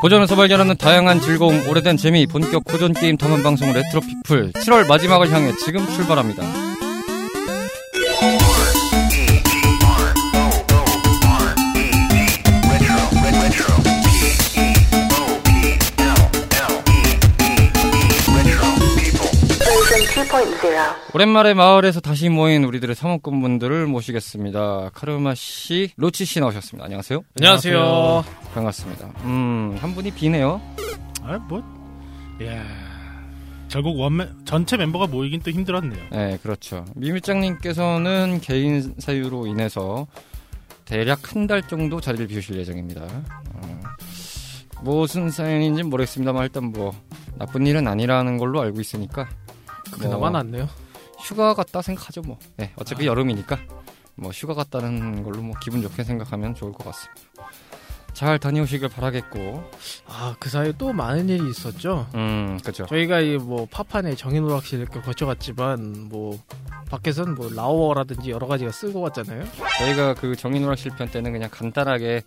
고전에서 발견하는 다양한 즐거움, 오래된 재미, 본격 고전 게임 탐험 방송 레트로 피플 7월 마지막을 향해 지금 출발합니다. 오랜만에 마을에서 다시 모인 우리들의 사목꾼분들을 모시겠습니다. 카르마 씨, 로치 씨 나오셨습니다. 안녕하세요. 안녕하세요. 반갑습니다. 음, 한 분이 비네요. 아, 뭐, 야 결국 원맨 전체 멤버가 모이긴 또 힘들었네요. 네, 그렇죠. 미밀장님께서는 개인 사유로 인해서 대략 한 달 정도 자리를 비우실 예정입니다. 어, 무슨 사연인지 모르겠습니다만 일단 뭐 나쁜 일은 아니라는 걸로 알고 있으니까 그나마 뭐 낫네요. 휴가 갔다 생각하죠 뭐. 네, 어차피 아. 여름이니까 뭐 휴가 갔다는 걸로 뭐 기분 좋게 생각하면 좋을 것 같습니다. 잘 다녀오시길 바라겠고, 아, 그 사이에 또 많은 일이 있었죠. 음, 그죠. 저희가 이 뭐 파판에 정인오락실 이렇게 거쳐갔지만 뭐 밖에선 뭐 라오어라든지 여러 가지가 쓰고 왔잖아요. 저희가 그 정인 오락실 편 때는 그냥 간단하게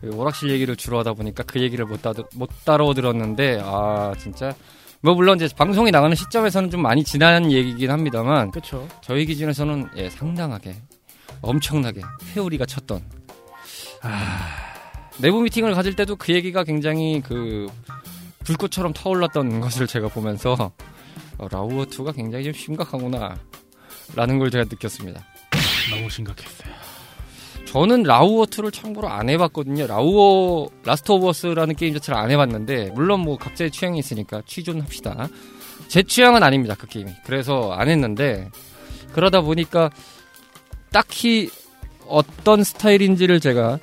그 오락실 얘기를 주로 하다 보니까 그 얘기를 못, 따, 못 따로 들었는데 아 진짜 뭐 물론 이제 방송이 나가는 시점에서는 좀 많이 지난 얘기긴 합니다만 그렇죠. 저희 기준에서는 예 상당하게 엄청나게 회오리가 쳤던 아, 내부 미팅을 가질 때도 그 얘기가 굉장히 그 불꽃처럼 타올랐던 것을 제가 보면서 어, 라우어 2가 굉장히 좀 심각하구나 라는 걸 제가 느꼈습니다. 너무 심각했어요. 저는 라우어 2를 참고로 안 해봤거든요. 라우어 라스트 오브 어스라는 게임 자체를 안 해봤는데 물론 뭐 각자의 취향이 있으니까 취존 합시다. 제 취향은 아닙니다 그 게임이. 그래서 안 했는데 그러다 보니까 딱히 어떤 스타일인지를 제가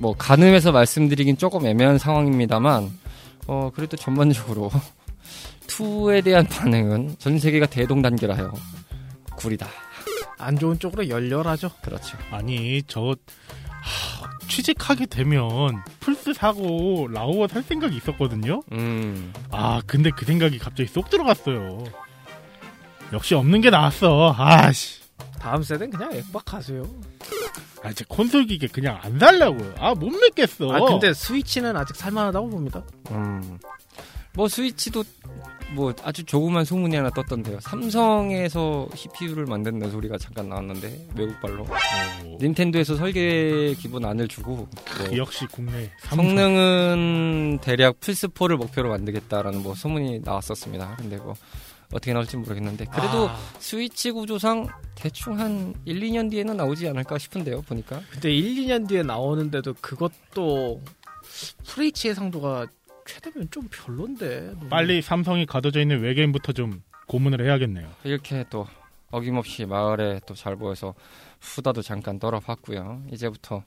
뭐 가늠해서 말씀드리긴 조금 애매한 상황입니다만 어 그래도 전반적으로 2에 대한 반응은 전 세계가 대동단결하여 구리다. 안 좋은 쪽으로 열렬하죠. 그렇죠. 아니 저 하, 취직하게 되면 플스 사고 라오어 살 생각이 있었거든요. 음. 아 근데 그 생각이 갑자기 쏙 들어갔어요. 역시 없는 게 나았어. 아씨. 다음 세대는 그냥 액박 가세요. 아, 제 콘솔 기계 그냥 안 살려고요. 아, 못 믿겠어. 아 근데 스위치는 아직 살만하다고 봅니다. 음. 뭐 스위치도 뭐 아주 조그만 소문이 하나 떴던데요. 삼성에서 CPU를 만든다는 소리가 잠깐 나왔는데 외국발로. 오, 닌텐도에서 설계 기본 안을 주고 뭐그 역시 국내 삼성. 성능은 대략 플스 4를 목표로 만들겠다라는 뭐 소문이 나왔었습니다. 근데 뭐 어떻게 나올지 모르겠는데 그래도 아, 스위치 구조상 대충 한 1, 2년 뒤에는 나오지 않을까 싶은데요. 보니까. 근데 1, 2년 뒤에 나오는데도 그것도 FH의 상도가 최대면 좀 별론데. 너무. 빨리 삼성이 가둬져 있는 외계인부터 좀 고문을 해야겠네요. 이렇게 또 어김없이 마을에 또 잘 보여서 수다도 잠깐 떨어봤고요. 이제부터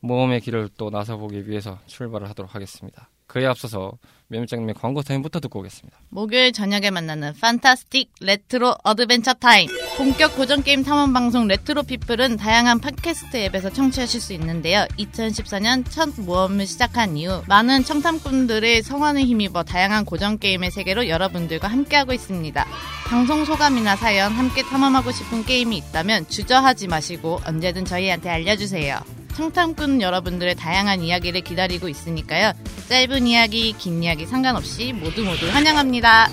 모험의 길을 또 나서보기 위해서 출발을 하도록 하겠습니다. 그에 앞서서 매물장님의 광고 타임부터 듣고 오겠습니다. 목요일 저녁에 만나는 fantastic retro adventure time. 본격 고전 게임 탐험 방송 레트로 피플은 다양한 팟캐스트 앱에서 청취하실 수 있는데요. 2014년 첫 모험을 시작한 이후 많은 청탐꾼들의 성원을 힘입어 다양한 고전 게임의 세계로 여러분들과 함께하고 있습니다. 방송 소감이나 사연 함께 탐험하고 싶은 게임이 있다면 주저하지 마시고 언제든 저희한테 알려주세요. 청탐꾼 여러분들의 다양한 이야기를 기다리고 있으니까요. 짧은 이야기, 긴 이야기 상관없이 모두 모두 환영합니다.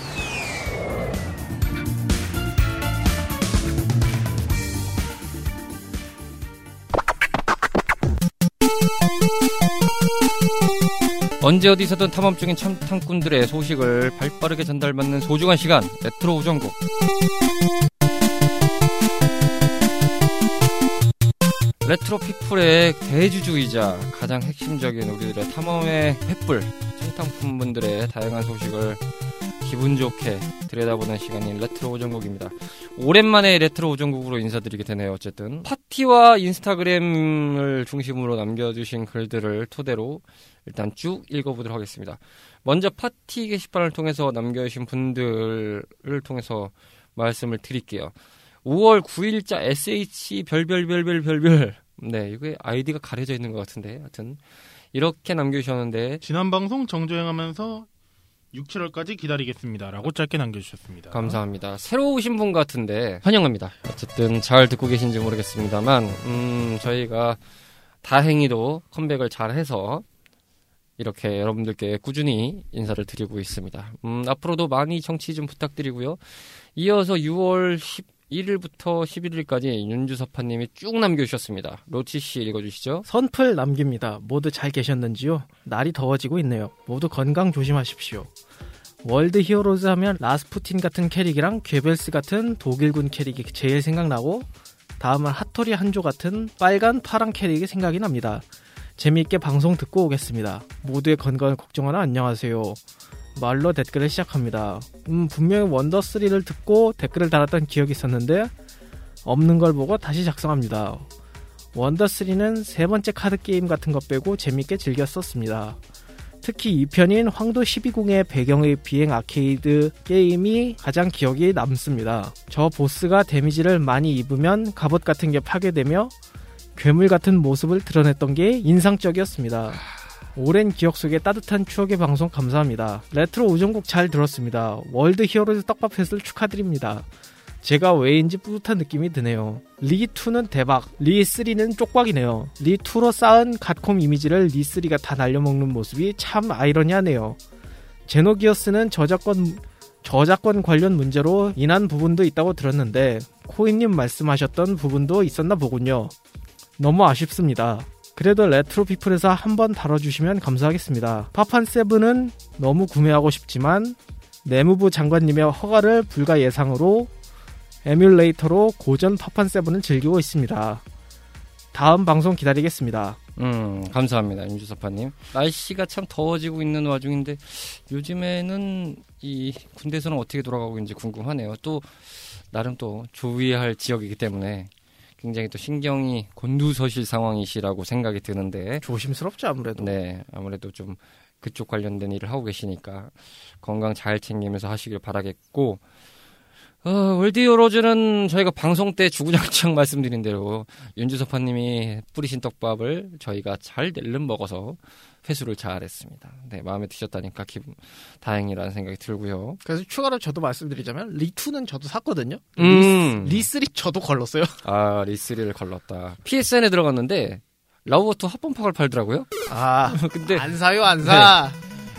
언제 어디서든 탐험 중인 청탐꾼들의 소식을 발빠르게 전달받는 소중한 시간 레트로 우정국 레트로 피플의 대주주이자 가장 핵심적인 우리들의 탐험의 횃불 청탐꾼분들의 다양한 소식을 기분 좋게 들여다보는 시간인 레트로 우정국입니다. 오랜만에 레트로 우정국으로 인사드리게 되네요. 어쨌든 팟티와 인스타그램을 중심으로 남겨주신 글들을 토대로 일단 쭉 읽어보도록 하겠습니다. 먼저 팟티 게시판을 통해서 남겨주신 분들을 통해서 말씀을 드릴게요. 5월 9일자 SH 별별별별별별 네 이게 아이디가 가려져 있는 것 같은데 하여튼 이렇게 남겨주셨는데 지난 방송 정주행하면서 6, 7월까지 기다리겠습니다라고 짧게 남겨주셨습니다. 감사합니다. 새로 오신 분 같은데 환영합니다. 어쨌든 잘 듣고 계신지 모르겠습니다만 음, 저희가 다행히도 컴백을 잘 해서 이렇게 여러분들께 꾸준히 인사를 드리고 있습니다. 음, 앞으로도 많이 청취 좀 부탁드리고요. 이어서 6월 11일부터 11일까지 윤주섭파님이 쭉 남겨주셨습니다. 로치 씨 읽어주시죠. 선플 남깁니다. 모두 잘 계셨는지요? 날이 더워지고 있네요. 모두 건강 조심하십시오. 월드 히어로즈 하면 라스푸틴 같은 캐릭이랑 괴벨스 같은 독일군 캐릭이 제일 생각나고 다음은 핫토리 한조 같은 빨간 파란 캐릭이 생각이 납니다. 재미있게 방송 듣고 오겠습니다. 모두의 건강을 걱정하라 안녕하세요. 말로 댓글을 시작합니다. 음, 분명히 원더3를 듣고 댓글을 달았던 기억이 있었는데 없는 걸 보고 다시 작성합니다. 원더3는 세 번째 카드 게임 같은 것 빼고 재밌게 즐겼었습니다. 특히 2편인 황도 12궁의 배경의 비행 아케이드 게임이 가장 기억이 남습니다. 저 보스가 데미지를 많이 입으면 갑옷 같은 게 파괴되며 괴물 같은 모습을 드러냈던 게 인상적이었습니다. 오랜 기억 속에 따뜻한 추억의 방송 감사합니다. 레트로 우정국 잘 들었습니다. 월드 히어로즈 떡밥 회수를 축하드립니다. 제가 왜인지 뿌듯한 느낌이 드네요. 리2는 대박, 리3는 쪽박이네요. 리2로 쌓은 갓콤 이미지를 리3가 다 날려먹는 모습이 참 아이러니하네요. 제노기어스는 저작권, 저작권 관련 문제로 인한 부분도 있다고 들었는데, 코인님 말씀하셨던 부분도 있었나 보군요. 너무 아쉽습니다. 그래도 레트로 피플에서 한번 다뤄주시면 감사하겠습니다. 파판7은 너무 구매하고 싶지만, 내무부 장관님의 허가를 불가 예상으로 에뮬레이터로 고전 파판7을 즐기고 있습니다. 다음 방송 기다리겠습니다. 음, 감사합니다. 윤주섭파님. 날씨가 참 더워지고 있는 와중인데, 요즘에는 이 군대에서는 어떻게 돌아가고 있는지 궁금하네요. 또, 나름 또 조의해야 할 지역이기 때문에 굉장히 또 신경이 곤두서실 상황이시라고 생각이 드는데, 조심스럽죠, 아무래도. 네, 아무래도 좀 그쪽 관련된 일을 하고 계시니까 건강 잘 챙기면서 하시길 바라겠고, 어, 월드 히어로즈는 저희가 방송 때 주구장창 말씀드린 대로 윤주섭파님이 뿌리신 떡밥을 저희가 잘 낼름 먹어서 회수를 잘했습니다. 네, 마음에 드셨다니까 기분 다행이라는 생각이 들고요. 그래서 추가로 저도 말씀드리자면 리2는 저도 샀거든요. 음. 리3 저도 걸렀어요. 아 리three를 걸렀다. PSN에 들어갔는데 라우어two 합본팩을 팔더라고요. 아, 근데 안 사요, 안 사.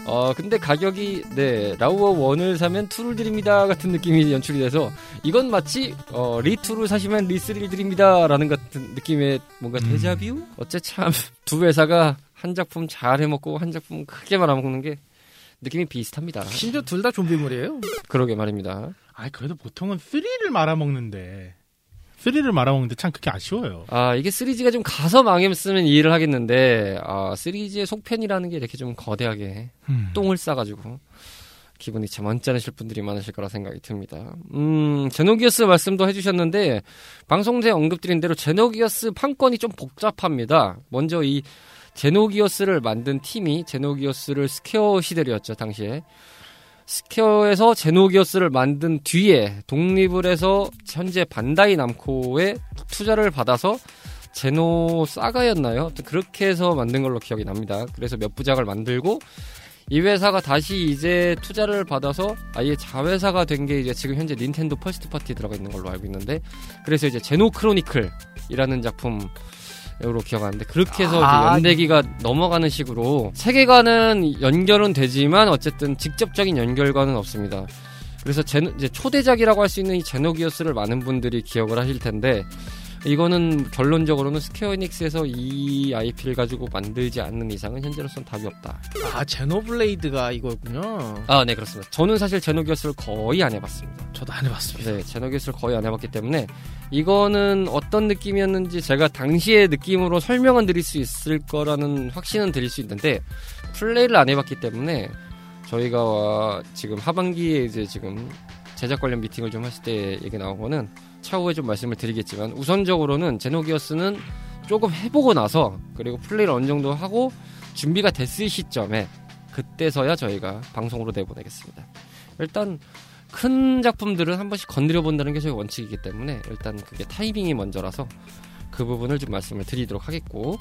어 근데 가격이 네 라우어 1을 사면 2를 드립니다 같은 느낌이 연출이 돼서 이건 마치 어 리2를 사시면 리3를 드립니다 라는 같은 느낌의 뭔가 음. 데자뷰 어째 참 두 회사가 한 작품 잘 해먹고 한 작품 크게 말아먹는 게 느낌이 비슷합니다 심지어 둘 다 좀비물이에요. 그러게 말입니다 아이 그래도 보통은 3를 말아먹는데 3를 말아먹는데 참 그게 아쉬워요. 아 이게 3G가 좀 가서 망했으면 이해를 하겠는데 아 3G의 속편이라는 게 이렇게 좀 거대하게 음. 똥을 싸가지고 기분이 참 언짢으실 분들이 많으실 거라 생각이 듭니다. 음, 제노기어스 말씀도 해주셨는데 방송 때 언급드린 대로 제노기어스 판권이 좀 복잡합니다. 먼저 이 제노기어스를 만든 팀이 제노기어스를 스퀘어 시대였죠 당시에 스퀘어에서 제노기어스를 만든 뒤에 독립을 해서 현재 반다이 남코에 투자를 받아서 제노 사가였나요? 그렇게 해서 만든 걸로 기억이 납니다. 그래서 몇 부작을 만들고 이 회사가 다시 이제 투자를 받아서 아예 자회사가 된 게 이제 지금 현재 닌텐도 first party에 들어가 있는 걸로 알고 있는데 그래서 이제 제노 크로니클이라는 작품 으로 기억하는데 그렇게 해서 아, 연대기가 넘어가는 식으로 세계관은 연결은 되지만 어쨌든 직접적인 연결과는 없습니다. 그래서 이제 초대작이라고 할 수 있는 이 제노기어스를 많은 분들이 기억을 하실 텐데 이거는 결론적으로는 스퀘어에닉스에서 이 IP를 가지고 만들지 않는 이상은 현재로서는 답이 없다. 아, 제노블레이드가 이거군요. 아, 네, 그렇습니다. 저는 사실 제노기어스를 거의 안 해봤습니다. 저도 안 해봤습니다. 네, 제노기어스를 거의 안 해봤기 때문에 이거는 어떤 느낌이었는지 제가 당시의 느낌으로 설명은 드릴 수 있을 거라는 확신은 드릴 수 있는데 플레이를 안 해봤기 때문에 저희가 지금 하반기에 이제 지금 제작 관련 미팅을 좀 하실 때 얘기 나온 거는 차후에 좀 말씀을 드리겠지만 우선적으로는 제노기어스는 조금 해보고 나서 그리고 플레이를 어느 정도 하고 준비가 됐을 시점에 그때서야 저희가 방송으로 내보내겠습니다. 일단 큰 작품들은 한 번씩 건드려 본다는 게 저희 원칙이기 때문에 일단 그게 타이밍이 먼저라서 그 부분을 좀 말씀을 드리도록 하겠고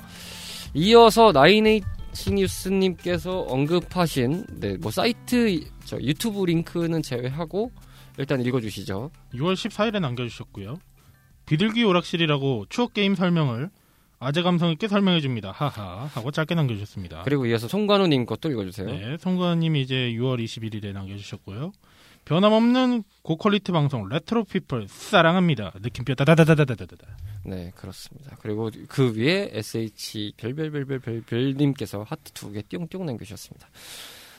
이어서 나인에이치 뉴스님께서 언급하신 네, 뭐 사이트 저 유튜브 링크는 제외하고 일단 읽어주시죠. 6월 14일에 남겨주셨고요. 비둘기 오락실이라고 추억 게임 설명을 아재 감성 있게 설명해 줍니다. 하하 하고 짧게 남겨주셨습니다. 그리고 이어서 송관우님 것도 읽어주세요. 네, 송가님이 이제 6월 21일에 남겨주셨고요. 변함없는 고퀄리티 방송 레트로 피플 사랑합니다. 느낌표 다다다다다다다. 네, 그렇습니다. 그리고 그 위에 SH 별별별별별별님께서 하트 두개 뿅뿅 남겨주셨습니다.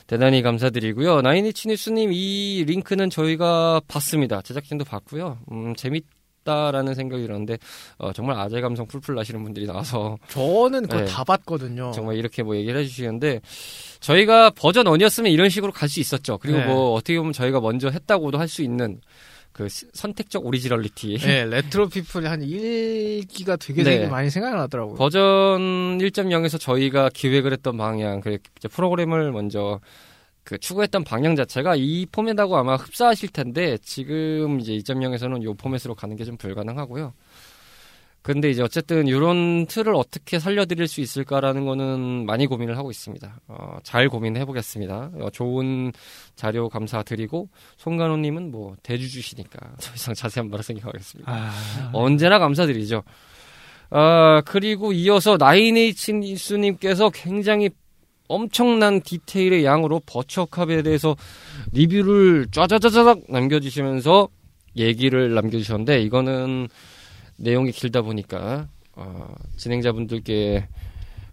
대단히 감사드리고요. 나인이치 뉴스님 이 링크는 저희가 봤습니다. 제작진도 봤고요. 음, 재밌다라는 생각이 들었는데 어, 정말 아재 감성 풀풀 나시는 분들이 나와서 저는 그거 네. 다 봤거든요. 정말 이렇게 뭐 얘기를 해주시는데 저희가 버전 1이었으면 이런 식으로 갈 수 있었죠. 그리고 네. 뭐 어떻게 보면 저희가 먼저 했다고도 할 수 있는 그 시- 선택적 originality. 네, 레트로 피플이 한 1기가 되게 네. 되게 많이 생각나더라고요. 버전 1.0에서 저희가 기획을 했던 방향, 그 프로그램을 먼저 그 추구했던 방향 자체가 이 포맷하고 아마 흡사하실 텐데 지금 이제 2.0에서는 요 포맷으로 가는 게 좀 불가능하고요. 근데 이제 어쨌든 이런 틀을 어떻게 살려드릴 수 있을까라는 거는 많이 고민을 하고 있습니다. 어, 잘 고민해 보겠습니다. 어, 좋은 자료 감사드리고 송간호님은 뭐 대주주시니까 더 이상 자세한 말을 생각하겠습니다. 아, 언제나 감사드리죠. 아, 그리고 이어서 나인에이치 니스님께서 굉장히 엄청난 디테일의 양으로 버처캅에 대해서 리뷰를 짜자자자작 남겨주시면서 얘기를 남겨주셨는데 이거는 내용이 길다 보니까 어, 진행자분들께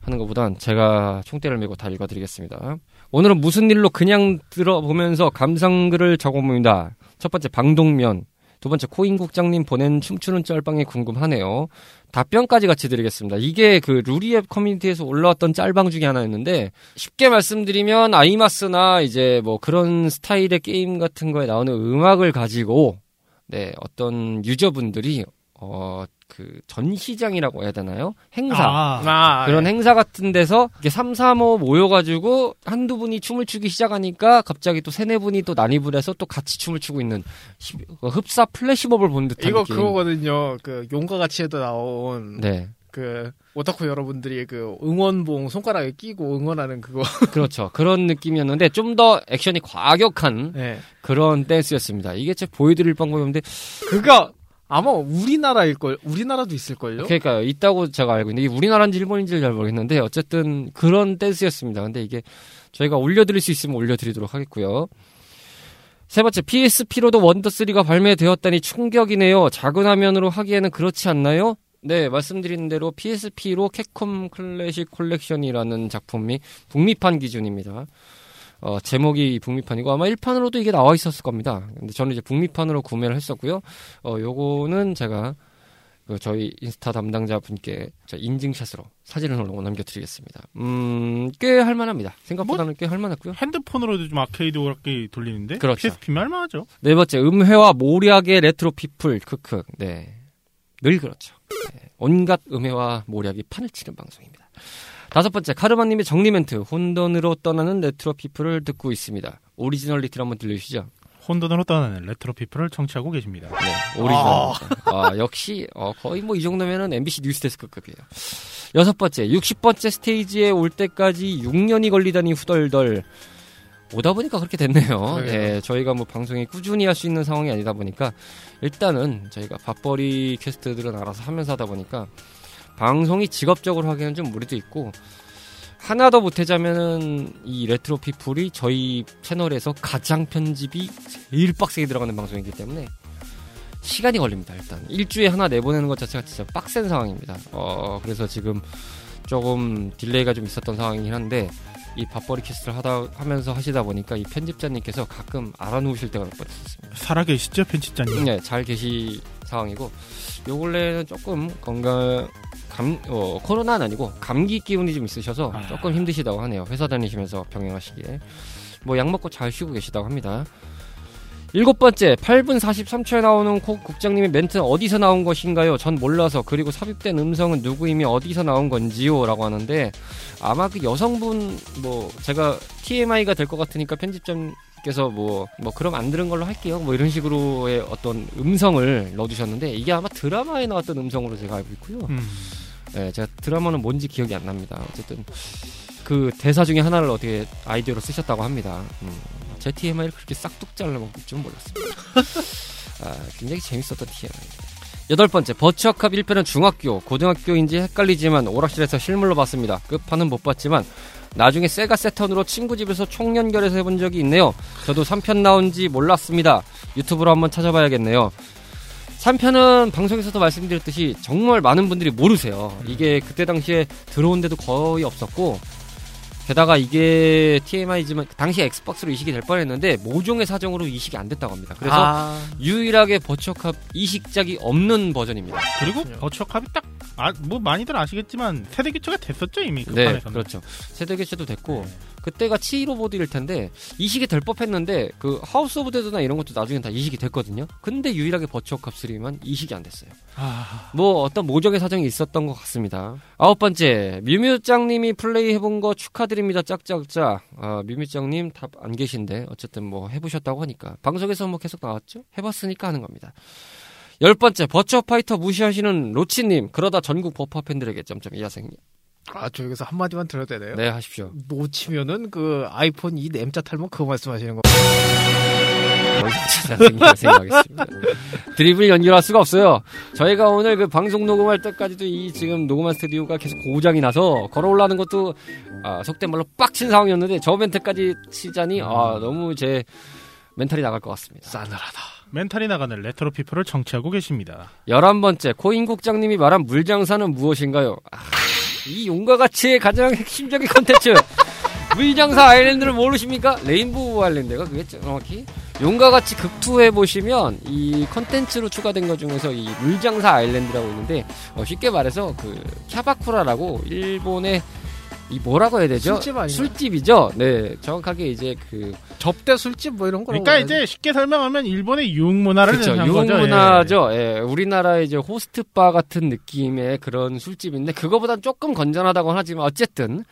하는 것보단 제가 총대를 메고 다 읽어드리겠습니다. 오늘은 무슨 일로 그냥 들어보면서 감상글을 적어봅니다. 첫 번째 방독면, 두 번째 코인 국장님 보낸 춤추는 짤방이 궁금하네요. 답변까지 같이 드리겠습니다. 이게 그 루리앱 커뮤니티에서 올라왔던 짤방 중에 하나였는데 쉽게 말씀드리면 아이마스나 이제 뭐 그런 스타일의 게임 같은 거에 나오는 음악을 가지고 네 어떤 유저분들이 어 그 전시장이라고 해야 되나요? 행사 아, 아, 그런 행사 같은 데서 이렇게 3, 4, 5 모여가지고 한두 분이 춤을 추기 시작하니까 갑자기 또 세네 분이 또 난입을 해서 또 같이 춤을 추고 있는 시- 어, 흡사 플래시몹을 본 듯한 이거 느낌. 그거거든요. 그 용과 같이에도 나온 네, 그 오타쿠 여러분들이 그 응원봉 손가락에 끼고 응원하는 그거. 그렇죠. 그런 느낌이었는데 좀 더 액션이 과격한 네. 그런 댄스였습니다. 이게 제 보여드릴 방법이 없는데 그가 아마 우리나라일 걸. 우리나라도 있을 걸요. 그러니까요. 있다고 제가 알고 있는데 우리나라인지 일본인지 잘 모르겠는데 어쨌든 그런 댄스였습니다. 근데 이게 저희가 올려드릴 수 있으면 올려드리도록 하겠고요. 세 번째 PSP로도 원더 3가 발매되었다니 충격이네요. 작은 화면으로 하기에는 그렇지 않나요? 네, 말씀드린 대로 PSP로 캡콤 클래식 콜렉션이라는 작품이 북미판 기준입니다. 어, 제목이 북미판이고 아마 1판으로도 이게 나와 있었을 겁니다. 근데 저는 이제 북미판으로 구매를 했었고요. 어, 요거는 제가 그 저희 인스타 담당자 분께 저 인증샷으로 사진을 남겨드리겠습니다. 음, 꽤 할만합니다. 생각보다는 꽤 할만했고요. 핸드폰으로도 좀 아케이드 오락기 돌리는데 그렇죠. PSP면 할만하죠. 네 번째, 음해와 모략의 레트로 피플, 크크. 네. 늘 그렇죠. 네. 온갖 음해와 모략이 판을 치는 방송입니다. 다섯 번째, 카르마님의 정리 멘트, 혼돈으로 떠나는 레트로 피플을 듣고 있습니다. 오리지널리티를 한번 들려주시죠. 혼돈으로 떠나는 레트로 피플을 청취하고 계십니다. 네, 오리지널. 아, 역시, 어, 거의 뭐 이 정도면은 MBC 뉴스데스크급이에요. 여섯 번째, 60번째 스테이지에 올 때까지 6년이 걸리다니 후덜덜. 오다 보니까 그렇게 됐네요. 네, 저희가 뭐 방송이 꾸준히 할 수 있는 상황이 아니다 보니까 일단은 저희가 밥벌이 캐스트들은 알아서 하면서 하다 보니까 방송이 직업적으로 하기에는 좀 무리도 있고 하나 더 보태자면은 이 레트로 피플이 저희 채널에서 가장 편집이 제일 빡세게 들어가는 방송이기 때문에 시간이 걸립니다. 일단 일주에 하나 내보내는 것 자체가 진짜 빡센 상황입니다. 어 그래서 지금 조금 딜레이가 좀 있었던 상황이긴 한데 이 밥벌이 캐스트를 하다 하면서 하시다 보니까 이 편집자님께서 가끔 앓아누우실 때가 몇 번 있었습니다. 살아계시죠 편집자님. 네, 잘 계시 상황이고 요 근래는 조금 건강 감 어, 코로나는 아니고 감기 기운이 좀 있으셔서 아. 조금 힘드시다고 하네요. 회사 다니시면서 병행하시기에 뭐 약 먹고 잘 쉬고 계시다고 합니다. 일곱 번째, 8분 43초에 나오는 코 국장님의 멘트는 어디서 나온 것인가요? 전 몰라서 그리고 삽입된 음성은 누구임이 어디서 나온 건지요? 라고 하는데 아마 그 여성분 뭐 제가 TMI가 될 것 같으니까 편집장께서 뭐 뭐 그럼 안 들은 걸로 할게요. 뭐 이런 식으로의 어떤 음성을 넣어주셨는데 이게 아마 드라마에 나왔던 음성으로 제가 알고 있고요. 음. 네, 제가 드라마는 뭔지 기억이 안 납니다. 어쨌든 그 대사 중에 하나를 어떻게 아이디어로 쓰셨다고 합니다. 음, 제 TMI를 그렇게 싹둑 잘라먹을 줄 몰랐습니다. 아, 굉장히 재밌었던 TMI. 여덟 번째 버추어컵 1편은 중학교, 고등학교인지 헷갈리지만 오락실에서 실물로 봤습니다. 끝판은 못 봤지만 나중에 세가 세턴으로 친구 집에서 총 연결해서 해본 적이 있네요. 저도 3편 나온지 몰랐습니다. 유튜브로 한번 찾아봐야겠네요. 3편은 방송에서도 말씀드렸듯이 정말 많은 분들이 모르세요. 이게 그때 당시에 들어온 데도 거의 없었고 게다가 이게 TMI지만 당시 엑스박스로 이식이 될 뻔했는데 모종의 사정으로 이식이 안 됐다고 합니다. 그래서 아, 유일하게 버추어 캅 이식작이 없는 버전입니다. 그리고 그렇군요. 버추어 캅이 딱, 아, 뭐 많이들 아시겠지만 세대 교체가 됐었죠 이미 그 네, 판에서는. 그렇죠. 세대 교체도 됐고 네. 그때가 7호보드일 텐데 이식이 될 법했는데 그 하우스 오브 데드나 이런 것도 나중엔 다 이식이 됐거든요. 근데 유일하게 버추어 캅 3만 이식이 안 됐어요. 아, 뭐 어떤 모종의 사정이 있었던 것 같습니다. 아홉 번째 뮤뮤짱님이 플레이 해본 거 축하드립니다. 짝짝짝. 아, 뮤뮤짱님 답 안 계신데 어쨌든 뭐 해보셨다고 하니까 방송에서 뭐 계속 나왔죠. 해봤으니까 하는 겁니다. 열 번째 버추어 파이터 무시하시는 로치님 그러다 전국 버퍼 팬들에게 점점 이하생님. 아, 저 여기서 한마디만 들어도 되나요? 네 하십시오. 놓치면은 그 아이폰 2 M자 탈모 그거 말씀하시는 거. 어디서 생각하겠습니다. 드립을 연결할 수가 없어요. 저희가 오늘 그 방송 녹음할 때까지도 이 지금 녹음한 스튜디오가 계속 고장이 나서 걸어 올라는 것도 아, 속된 말로 빡친 상황이었는데 저 멘트까지 치자니 아, 너무 제 멘탈이 나갈 것 같습니다. 싸늘하다. 멘탈이 나가는 레트로 피플을 청취하고 계십니다. 열한 번째 고기국장님이 말한 물장사는 무엇인가요? 아, 이 용과 같이의 가장 핵심적인 컨텐츠 물장사 아일랜드를 모르십니까? 레인보우 아일랜드가 그게 정확히 용과 같이 극2 해 보시면 이 컨텐츠로 추가된 것 중에서 이 물장사 아일랜드라고 있는데 어, 쉽게 말해서 그 캬바쿠라라고 일본의 이 뭐라고 해야 되죠? 술집 아니에요? 술집 이죠. 네, 정확하게 이제 그 접대 술집 뭐 이런 거라고. 그러니까. 이제 쉽게 설명하면 일본의 유흥 문화를 그렇죠. 한 유흥 거죠. 문화죠. 예. 우리나라의 이제 호스트 바 같은 느낌의 그런 술집인데 그거보단 조금 건전하다고 하지만 어쨌든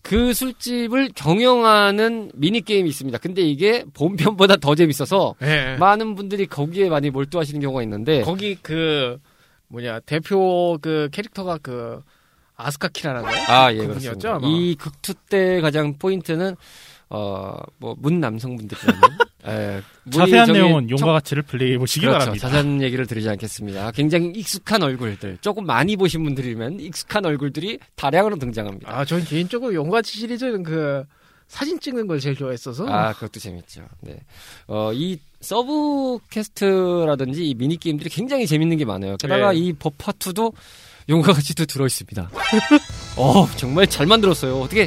그 술집을 경영하는 미니 게임이 있습니다. 근데 이게 본편보다 더 재밌어서 예. 많은 분들이 거기에 많이 몰두하시는 경우가 있는데 거기 그 뭐냐 대표 그 캐릭터가 그 아스카 키라라고요? 아, 예, 그분이었죠. 아마? 이 극투 때 가장 포인트는 어, 뭐, 문 남성분들이라면 예, 예. 자세한 내용은 청- 용과 가치를 플레이해 보시기 그렇죠. 바랍니다. 자세한 얘기를 드리지 않겠습니다. 굉장히 익숙한 얼굴들, 조금 많이 보신 분들이면 익숙한 얼굴들이 다량으로 등장합니다. 아, 전 개인적으로 용과 같이 시리즈는 그 사진 찍는 걸 제일 좋아했어서. 아, 그것도 재밌죠. 네. 어, 이 sub quest라든지 이 미니 게임들이 굉장히 재밌는 게 많아요. 게다가 네. 이 버파 2도 용과 같이도 들어 있습니다. 어, 정말 잘 만들었어요. 어떻게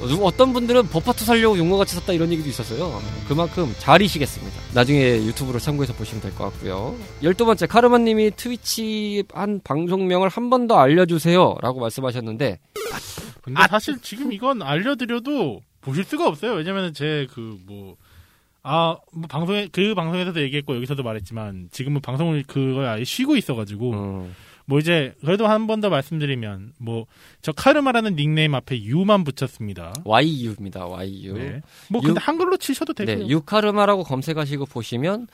어, 어떤 분들은 버파2 살려고 용과 같이 샀다 이런 얘기도 있었어요. 그만큼 잘이시겠습니다. 나중에 유튜브로 참고해서 보시면 될 것 같고요. 열두 번째 카르마님이 트위치 한 방송명을 한 번 더 알려주세요 라고 말씀하셨는데 근데 사실 지금 이건 알려드려도 보실 수가 없어요. 왜냐면 제 그 뭐, 아, 뭐 방송에, 그 방송에서도 얘기했고 여기서도 말했지만 지금은 방송을 그걸 아예 쉬고 있어가지고 음, 뭐 이제 그래도 한 번 더 말씀드리면 뭐 저 카르마라는 닉네임 앞에 U만 붙였습니다. YU입니다. YU. 네. 뭐 근데 유- 한글로 치셔도 되고요. 네, 유카르마라고 검색하시고 보시면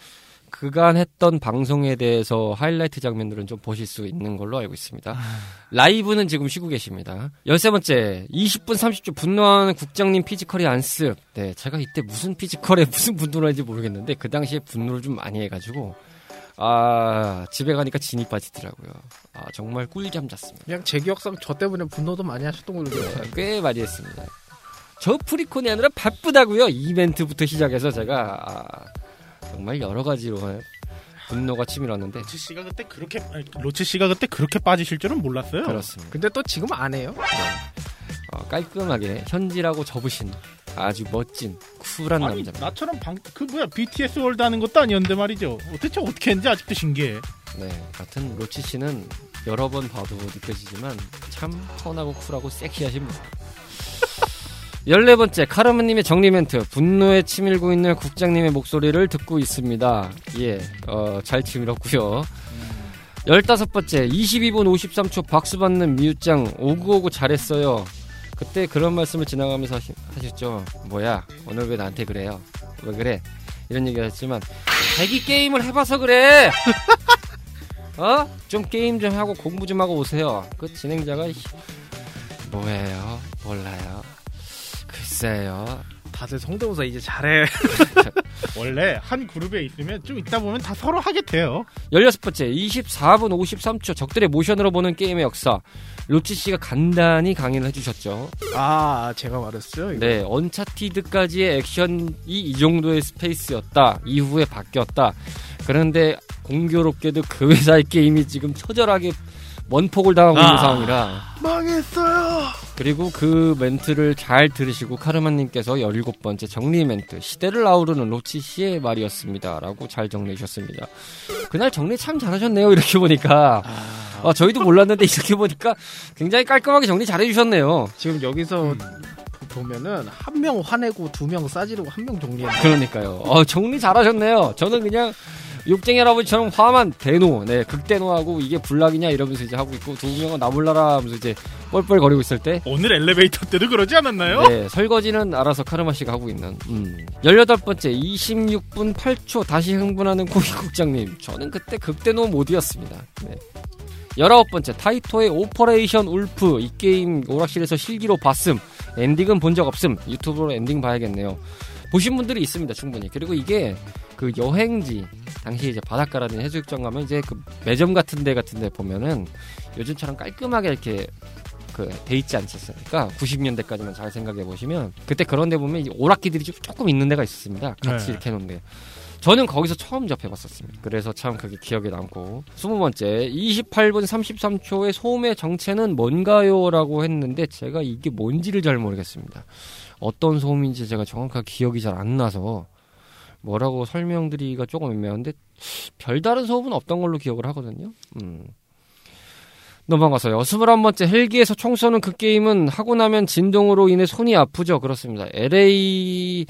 그간 했던 방송에 대해서 하이라이트 장면들은 좀 보실 수 있는 걸로 알고 있습니다. 라이브는 지금 쉬고 계십니다. 열세 번째, 20분 30초 분노하는 국장님 피지컬이 안습. 네, 제가 이때 무슨 피지컬에 무슨 분노를 했는지 모르겠는데 그 당시에 분노를 좀 많이 해가지고 아 집에 가니까 진이 빠지더라고요. 아 정말 꿀잠 잤습니다. 그냥 제 기억상 저 때문에 분노도 많이 하셨던 걸로 기억해요. 네, 꽤 많이 했습니다. 저 프리콘이 아니라 바쁘다고요. 이벤트부터 시작해서 제가 아, 정말 여러 가지로 분노가 치밀었는데 로치 씨가 그때 그렇게 로치 씨가 그때 그렇게 빠지실 줄은 몰랐어요. 그렇습니다. 근데 또 지금 안 해요. 어, 깔끔하게 현질하고 접으신 아주 멋진 쿨한 아니 남자입니다. 나처럼 방 그 뭐야 BTS 월드 하는 것도 아니었는데 말이죠. 대체 어떻게 했는지 아직도 신기해. 네, 같은 로치 씨는 여러 번 봐도 느껴지지만 참 fun하고 쿨하고 섹시하신 분. 14번째 카르마님의 정리 멘트 분노에 치밀고 있는 국장님의 목소리를 듣고 있습니다. 예, 어, 잘 치밀었고요. 15번째 22분 53초 박수 받는 미유짱 오구오구 잘했어요. 그때 그런 말씀을 지나가면서 하셨죠. 뭐야 오늘 왜 나한테 그래요? 왜 그래? 이런 얘기 하셨지만 자기 게임을 해봐서 그래. 어? 좀 게임 좀 하고 공부 좀 하고 오세요. 그 진행자가 이- 뭐예요? 몰라요. 글쎄요. 다들 성대모사 이제 잘해. 원래 한 그룹에 있으면 좀 있다 보면 다 서로 하게 돼요. 16번째 24분 53초 적들의 모션으로 보는 게임의 역사 로치 씨가 간단히 강의를 해주셨죠. 아 제가 말했어요. 이거. 네, 언차티드까지의 액션이 이 정도의 스페이스였다. 이후에 바뀌었다. 그런데 공교롭게도 그 회사의 게임이 지금 처절하게 원폭을 당하고 있는 아. 상황이라 망했어요. 그리고 그 멘트를 잘 들으시고 카르마님께서 17번째 정리 멘트 시대를 아우르는 로치 씨의 말이었습니다 라고 잘 정리해 주셨습니다 그날 정리 참 잘하셨네요 이렇게 보니까 아, 아, 저희도 몰랐는데 이렇게 보니까 굉장히 깔끔하게 정리 잘해 주셨네요 지금 여기서 음. 보면은 한 명 화내고 두 명 싸지르고 한 명 정리했네. 그러니까요 어, 정리 잘하셨네요 저는 그냥 욕쟁이 할아버지처럼 화만 대노, 네, 극대노하고 이게 불락이냐 이러면서 이제 하고 있고 두 명은 나 몰라라 하면서 이제 뻘뻘 거리고 있을 때 오늘 엘리베이터 때도 그러지 않았나요? 네, 설거지는 알아서 카르마 씨가 하고 있는. 음. 18번째 26분 8초 다시 흥분하는 고기국장님. 저는 그때 극대노 모드였습니다. 네. 19번째 타이토의 오퍼레이션 울프 이 게임 오락실에서 실기로 봤음. 엔딩은 본 적 없음. 유튜브로 엔딩 봐야겠네요. 보신 분들이 있습니다, 충분히. 그리고 이게 그 여행지 당시 이제 바닷가라든지 해수욕장 가면 이제 그 매점 같은 데 같은 데 보면은 요즘처럼 깔끔하게 이렇게 그돼 있지. 그러니까 90년대까지만 잘 생각해 보시면 그때 그런 데 보면 오락기들이 좀 조금 있는 데가 있었습니다. 같이 네. 이렇게 해놓은 데. 저는 거기서 처음 접해봤었습니다. 그래서 참 그게 기억에 남고. 20번째, 28분 33초의 소음의 정체는 뭔가요? 라고 했는데 제가 이게 뭔지를 잘 모르겠습니다. 어떤 소음인지 제가 정확하게 기억이 잘 안 나서 뭐라고 설명드리기가 조금 애매한데 별다른 소음은 없던 걸로 기억을 하거든요. 음. 넘어가서요. 21번째 헬기에서 총 쏘는 그 게임은 하고 나면 진동으로 인해 손이 아프죠. 그렇습니다. LA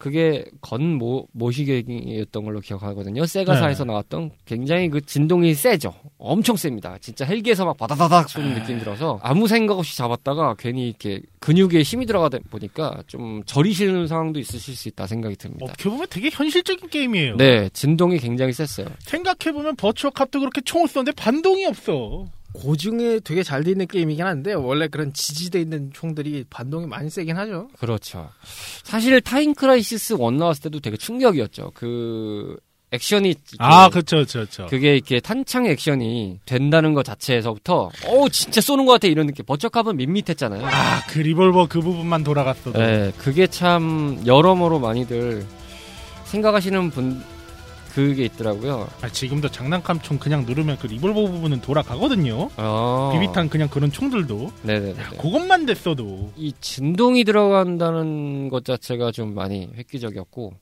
그게 건 모, 모시객이었던 걸로 기억하거든요. 세가사에서 나왔던 굉장히 그 진동이 세죠. 엄청 셉니다. 진짜 헬기에서 막 바다다닥 쏘는 느낌 들어서 아무 생각 없이 잡았다가 괜히 이렇게 근육에 힘이 들어가다 보니까 좀 저리시는 상황도 있으실 수 있다 생각이 듭니다. 어떻게 보면 되게 현실적인 게임이에요. 네, 진동이 굉장히 셌어요. 생각해보면 버추어 캅도 그렇게 총을 쏘는데 반동이 없어. 고증이 되게 잘 돼 있는 게임이긴 한데 원래 그런 지지돼 있는 총들이 반동이 많이 세긴 하죠. 그렇죠. 사실 타임 크라이시스 1 나왔을 때도 되게 충격이었죠. 그 액션이 아, 그, 그쵸, 그쵸, 그쵸. 그게 이렇게 탄창 액션이 된다는 것 자체에서부터 어 진짜 쏘는 것 같아 이런 느낌. 버추어 캅은 밋밋했잖아요. 아, 그 리볼버 그 부분만 돌아갔어도. 네, 그게 참 여러모로 많이들 생각하시는 분 그게 있더라고요. 아, 지금도 장난감 총 그냥 누르면 그 리볼버 부분은 돌아가거든요. 어. 비비탄 그냥 그런 총들도. 네네네. 그것만 됐어도. 이 진동이 들어간다는 것 자체가 좀 많이 획기적이었고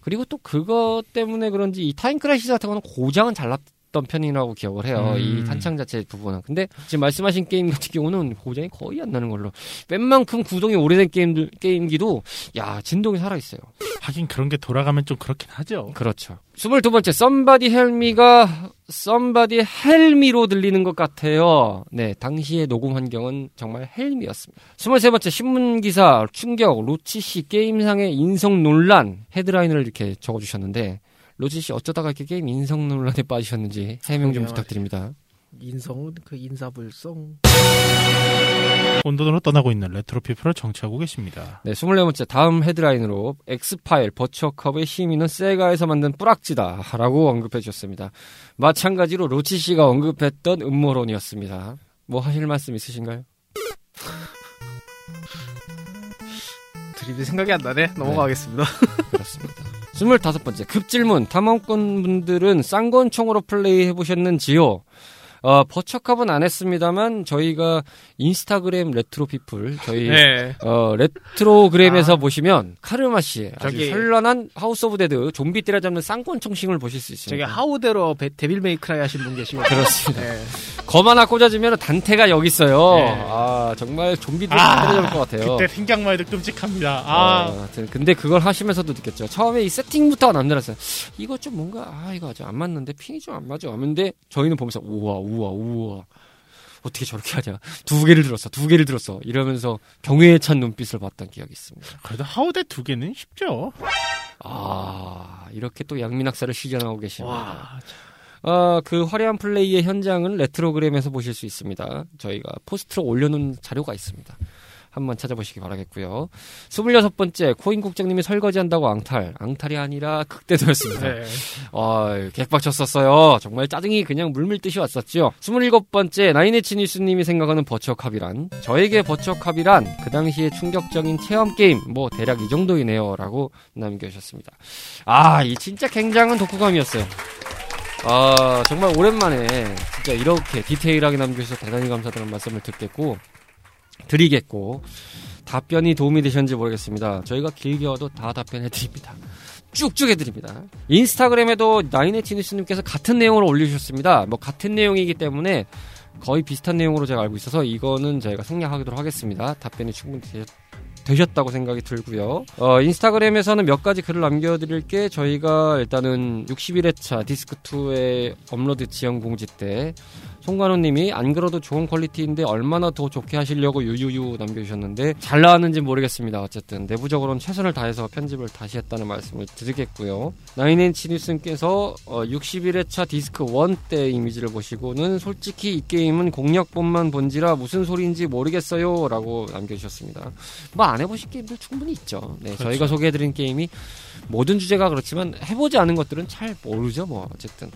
그리고 또 그것 때문에 그런지 이 타임 크라이시스 같은 거는 고장은 잘 났 던 편이라고 기억을 해요. 음. 이 탄창 자체 부분은. 근데 지금 말씀하신 게임 같은 경우는 고장이 거의 안 나는 걸로. 웬만큼 구동이 오래된 게임들 게임기도 야 진동이 살아 있어요. 하긴 그런 게 돌아가면 좀 그렇긴 하죠. 그렇죠. 22번째 썸바디 헬미가 썸바디 헬미로 들리는 것 같아요. 네, 당시의 녹음 환경은 정말 help me였습니다. 23번째 신문 기사 충격 로치 씨 게임상의 인성 논란 헤드라인을 이렇게 적어주셨는데 로치 씨 어쩌다가 이렇게 게임 인성 논란에 빠지셨는지 해명 좀 그러게요. 부탁드립니다. 인성은 그 인사불성. 혼돈으로 떠나고 있는 레트로 피플을 정치하고 계십니다. 네, 24번째 다음 헤드라인으로 엑스파일 버처컵의 힘이는 세가에서 만든 뿌락지다 라고 언급해 주셨습니다. 마찬가지로 로치 씨가 언급했던 음모론이었습니다. 뭐 하실 말씀 있으신가요? 드립이 생각이 안 나네. 넘어가겠습니다. 그렇습니다. 25번째 급질문 탐험꾼 분들은 쌍권총으로 플레이 해보셨는지요? 어, 버처컵은 안 했습니다만 저희가 인스타그램 레트로 피플 저희 네. 어, 레트로그램에서 아. 보시면 카르마 씨의 아주 저기- 현란한 하우스 오브 데드 좀비 때려잡는 쌍권총신을 보실 수 저기 있습니다. 하우데로 베- 데빌 메이크라이 하신 분 계시고. 그렇습니다. 네. 검 하나 꽂아주면 단테가 여기 있어요. 네. 아 정말 좀비들 아, 때려잡을 것 같아요. 그때 생각만 해도 끔찍합니다. 아, 어, 하여튼 근데 그걸 하시면서도 느꼈죠. 처음에 이 세팅부터가 남달랐어요. 이거 좀 뭔가 아 이거 아직 안 맞는데 핑이 좀 안 맞아. 근데 저희는 보면서 우와 우와 우와 어떻게 저렇게 하냐. 두 개를 들었어 두 개를 들었어 이러면서 경외에 찬 눈빛을 봤던 기억이 있습니다. 그래도 하우데 두 개는 쉽죠. 아 이렇게 또 양민학사를 시전하고 계십니다. 와, 어, 그 화려한 플레이의 현장은 레트로그램에서 보실 수 있습니다. 저희가 포스트로 올려놓은 자료가 있습니다. 한번 찾아보시기 바라겠고요. 26번째 코인 국장님이 설거지한다고 앙탈. 앙탈이 아니라 극대도였습니다. 네. 어, 객박쳤었어요. 정말 짜증이 그냥 물밀듯이 왔었죠. 27번째 나이네치 뉴스님이 생각하는 버추어캅이란 저에게 버추어캅이란 그 당시에 충격적인 체험 게임 뭐 대략 이 정도이네요 라고 남겨주셨습니다. 아, 이 진짜 굉장한 독후감이었어요. 아, 정말 오랜만에 진짜 이렇게 디테일하게 남겨주셔서 대단히 감사드리는 말씀을 듣겠고 드리겠고 답변이 도움이 되셨는지 모르겠습니다. 저희가 길게 와도 다 답변해 드립니다. 쭉쭉 해드립니다. 인스타그램에도 나인에티니스님께서 같은 내용을 올려주셨습니다. 뭐 같은 내용이기 때문에 거의 비슷한 내용으로 제가 알고 있어서 이거는 저희가 생략하도록 하겠습니다. 답변이 충분히 되셨, 되셨 다고 생각이 들고요. 어, 인스타그램에서는 몇 가지 글을 남겨드릴 게 저희가 일단은 61회차 디스크2의 업로드 지연 공지 때 송관호님이 안 그래도 좋은 퀄리티인데 얼마나 더 좋게 하시려고 유유유 남겨주셨는데 잘 나왔는지 모르겠습니다. 어쨌든 내부적으로는 최선을 다해서 편집을 다시 했다는 말씀을 드리겠고요. 나인엔치 뉴스님께서 어, 61회차 디스크 1 때 이미지를 보시고는 솔직히 이 게임은 공략본만 본지라 무슨 소리인지 모르겠어요 라고 남겨주셨습니다. 뭐 안 해보신 게임들 충분히 있죠. 네, 그렇죠. 저희가 소개해드린 게임이 모든 주제가 그렇지만 해보지 않은 것들은 잘 모르죠. 뭐 어쨌든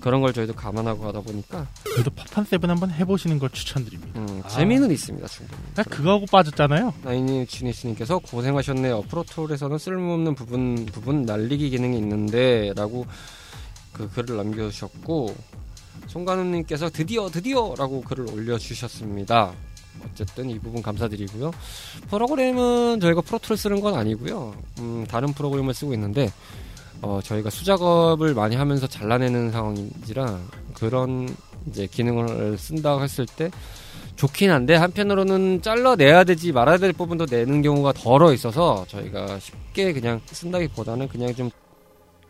그런 걸 저희도 감안하고 하다 보니까 그래도 파판 세븐 한번 해보시는 걸 추천드립니다. 음, 아. 재미는 있습니다 충분히. 나 그거하고 빠졌잖아요. 나인이 지니스님께서 고생하셨네요. 프로토에서는 쓸모없는 부분 부분 날리기 기능이 있는데라고 그 글을 남겨주셨고 송간우님께서 드디어 드디어라고 글을 올려주셨습니다. 어쨌든 이 부분 감사드리고요. 프로그램은 저희가 프로토를 쓰는 건 아니고요. 음, 다른 프로그램을 쓰고 있는데 어, 저희가 수작업을 많이 하면서 잘라내는 상황인지라 그런 이제 기능을 쓴다고 했을 때 좋긴 한데 한편으로는 잘라내야 되지 말아야 될 부분도 내는 경우가 더러 있어서 저희가 쉽게 그냥 쓴다기보다는 그냥 좀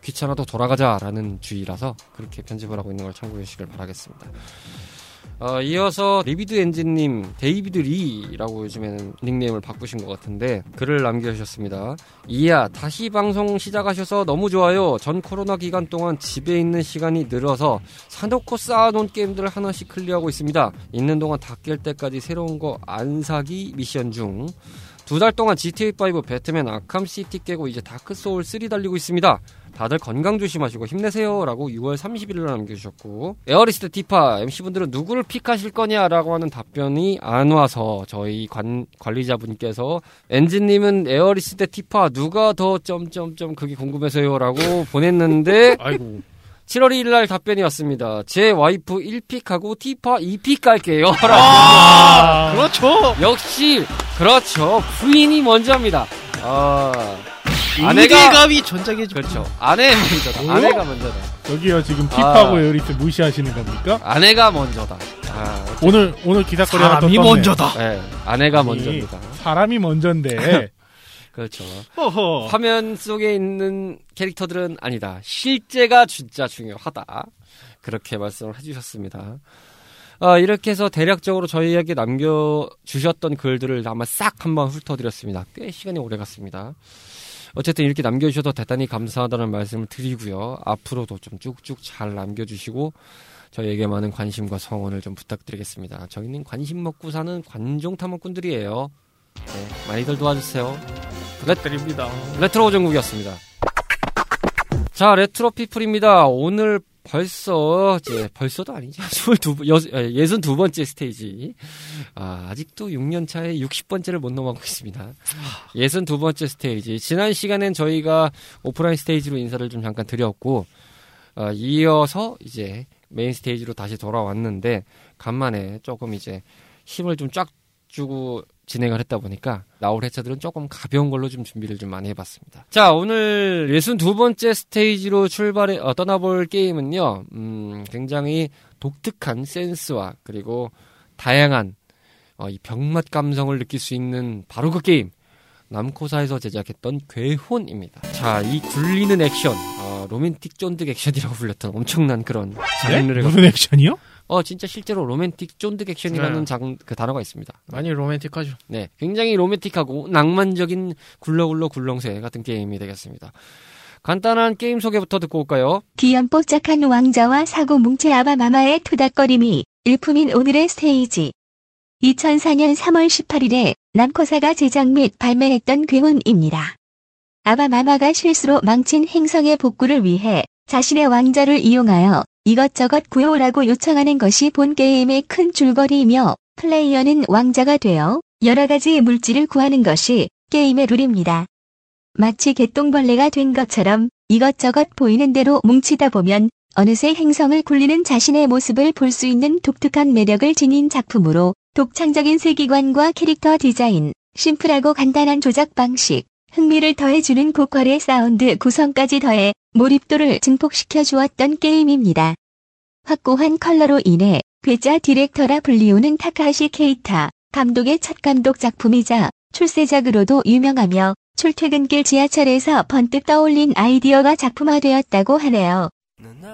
귀찮아도 돌아가자라는 주의라서 그렇게 편집을 하고 있는 걸 참고해 주시길 바라겠습니다. 어, 이어서 리비드 엔진님 데이비드 리라고 요즘에는 닉네임을 바꾸신 것 같은데 글을 남겨주셨습니다. 이야 다시 방송 시작하셔서 너무 좋아요. 전 코로나 기간 동안 집에 있는 시간이 늘어서 사놓고 쌓아놓은 게임들을 하나씩 클리어하고 있습니다. 있는 동안 다 깰 때까지 새로운 거 안 사기 미션 중. 두 달 동안 GTA5 배트맨 아캄 시티 깨고 이제 다크 소울 3 달리고 있습니다. 다들 건강 조심하시고 힘내세요라고 6월 30일로 남겨주셨고 에어리스 티파 MC분들은 누구를 pick하실 거냐라고 하는 답변이 안 와서 저희 관, 관리자분께서 엔진님은 에어리스 티파 누가 더 점점점 그게 궁금해서요라고 보냈는데 아이고. 7월 1일 날 답변이 왔습니다. 제 와이프 1pick하고 티파 2pick 갈게요. 아, 그렇죠. 역시 그렇죠. 부인이 먼저입니다. 아 아내가- 유대감이 전작의 그렇죠. 아내 먼저다. 뭐요? 아내가 먼저다. 여기요 지금 티파하고 아. 에어리스 무시하시는 겁니까? 아내가 먼저다. 아, 오늘 오늘 기사거리 하나. 먼저다. 네, 아내가 아니, 먼저입니다. 사람이 먼저인데. 그렇죠. 허허. 화면 속에 있는 캐릭터들은 아니다. 실제가 진짜 중요하다. 그렇게 말씀을 해주셨습니다. 아, 이렇게 해서 대략적으로 저희에게 남겨주셨던 글들을 아마 싹 한번 훑어드렸습니다. 꽤 시간이 오래 갔습니다. 어쨌든 이렇게 남겨주셔서 대단히 감사하다는 말씀을 드리고요. 앞으로도 좀 쭉쭉 잘 남겨주시고 저희에게 많은 관심과 성원을 좀 부탁드리겠습니다. 저희는 관심 먹고 사는 관종 탐험꾼들이에요. 네, 많이들 도와주세요. 부탁드립니다. 레트로 전국이었습니다. 자, 레트로 피플입니다. 오늘 벌써, 이제, 벌써도 아니지. 22, 여, 62번째 스테이지. 아, 아직도 6년 차에 60번째를 못 넘어가고 있습니다. 62번째 스테이지. 지난 시간엔 저희가 오프라인 스테이지로 인사를 좀 잠깐 드렸고, 어, 이어서 이제 메인 스테이지로 다시 돌아왔는데, 간만에 조금 이제 힘을 좀 쫙 주고 진행을 했다 보니까 나올 회차들은 조금 가벼운 걸로 좀 준비를 좀 많이 해봤습니다. 자 오늘 62번째 스테이지로 출발해 어, 떠나볼 게임은요. 음, 굉장히 독특한 센스와 그리고 다양한 어, 이 병맛 감성을 느낄 수 있는 바로 그 게임 남코사에서 제작했던 괴혼입니다. 자 이 굴리는 액션 어, 로맨틱 쫀득 액션이라고 불렸던 엄청난 그런 네? 장르를 무슨 액션이요? 어 진짜 실제로 로맨틱 쫀득 액션이라는 네. 장, 그 단어가 있습니다. 많이 로맨틱하죠. 네, 굉장히 로맨틱하고 낭만적인 굴러굴러 굴렁쇠 같은 게임이 되겠습니다. 간단한 게임 소개부터 듣고 올까요? 귀염뽀짝한 왕자와 사고뭉치 아바마마의 투닥거림이 일품인 오늘의 스테이지. 2004년 3월 18일에 남코사가 제작 및 발매했던 괴혼입니다. 아바마마가 실수로 망친 행성의 복구를 위해 자신의 왕자를 이용하여 이것저것 구해오라고 요청하는 것이 본 게임의 큰 줄거리이며 플레이어는 왕자가 되어 여러 가지 물질을 구하는 것이 게임의 룰입니다. 마치 개똥벌레가 된 것처럼 이것저것 보이는 대로 뭉치다 보면 어느새 행성을 굴리는 자신의 모습을 볼 수 있는 독특한 매력을 지닌 작품으로 독창적인 세계관과 캐릭터 디자인, 심플하고 간단한 조작 방식, 흥미를 더해주는 고퀄의 사운드 구성까지 더해 몰입도를 증폭시켜 주었던 게임입니다. 확고한 컬러로 인해 괴짜 디렉터라 불리우는 타카하시 케이타 감독의 첫 감독 작품이자 출세작으로도 유명하며 출퇴근길 지하철에서 번뜩 떠올린 아이디어가 작품화되었다고 하네요.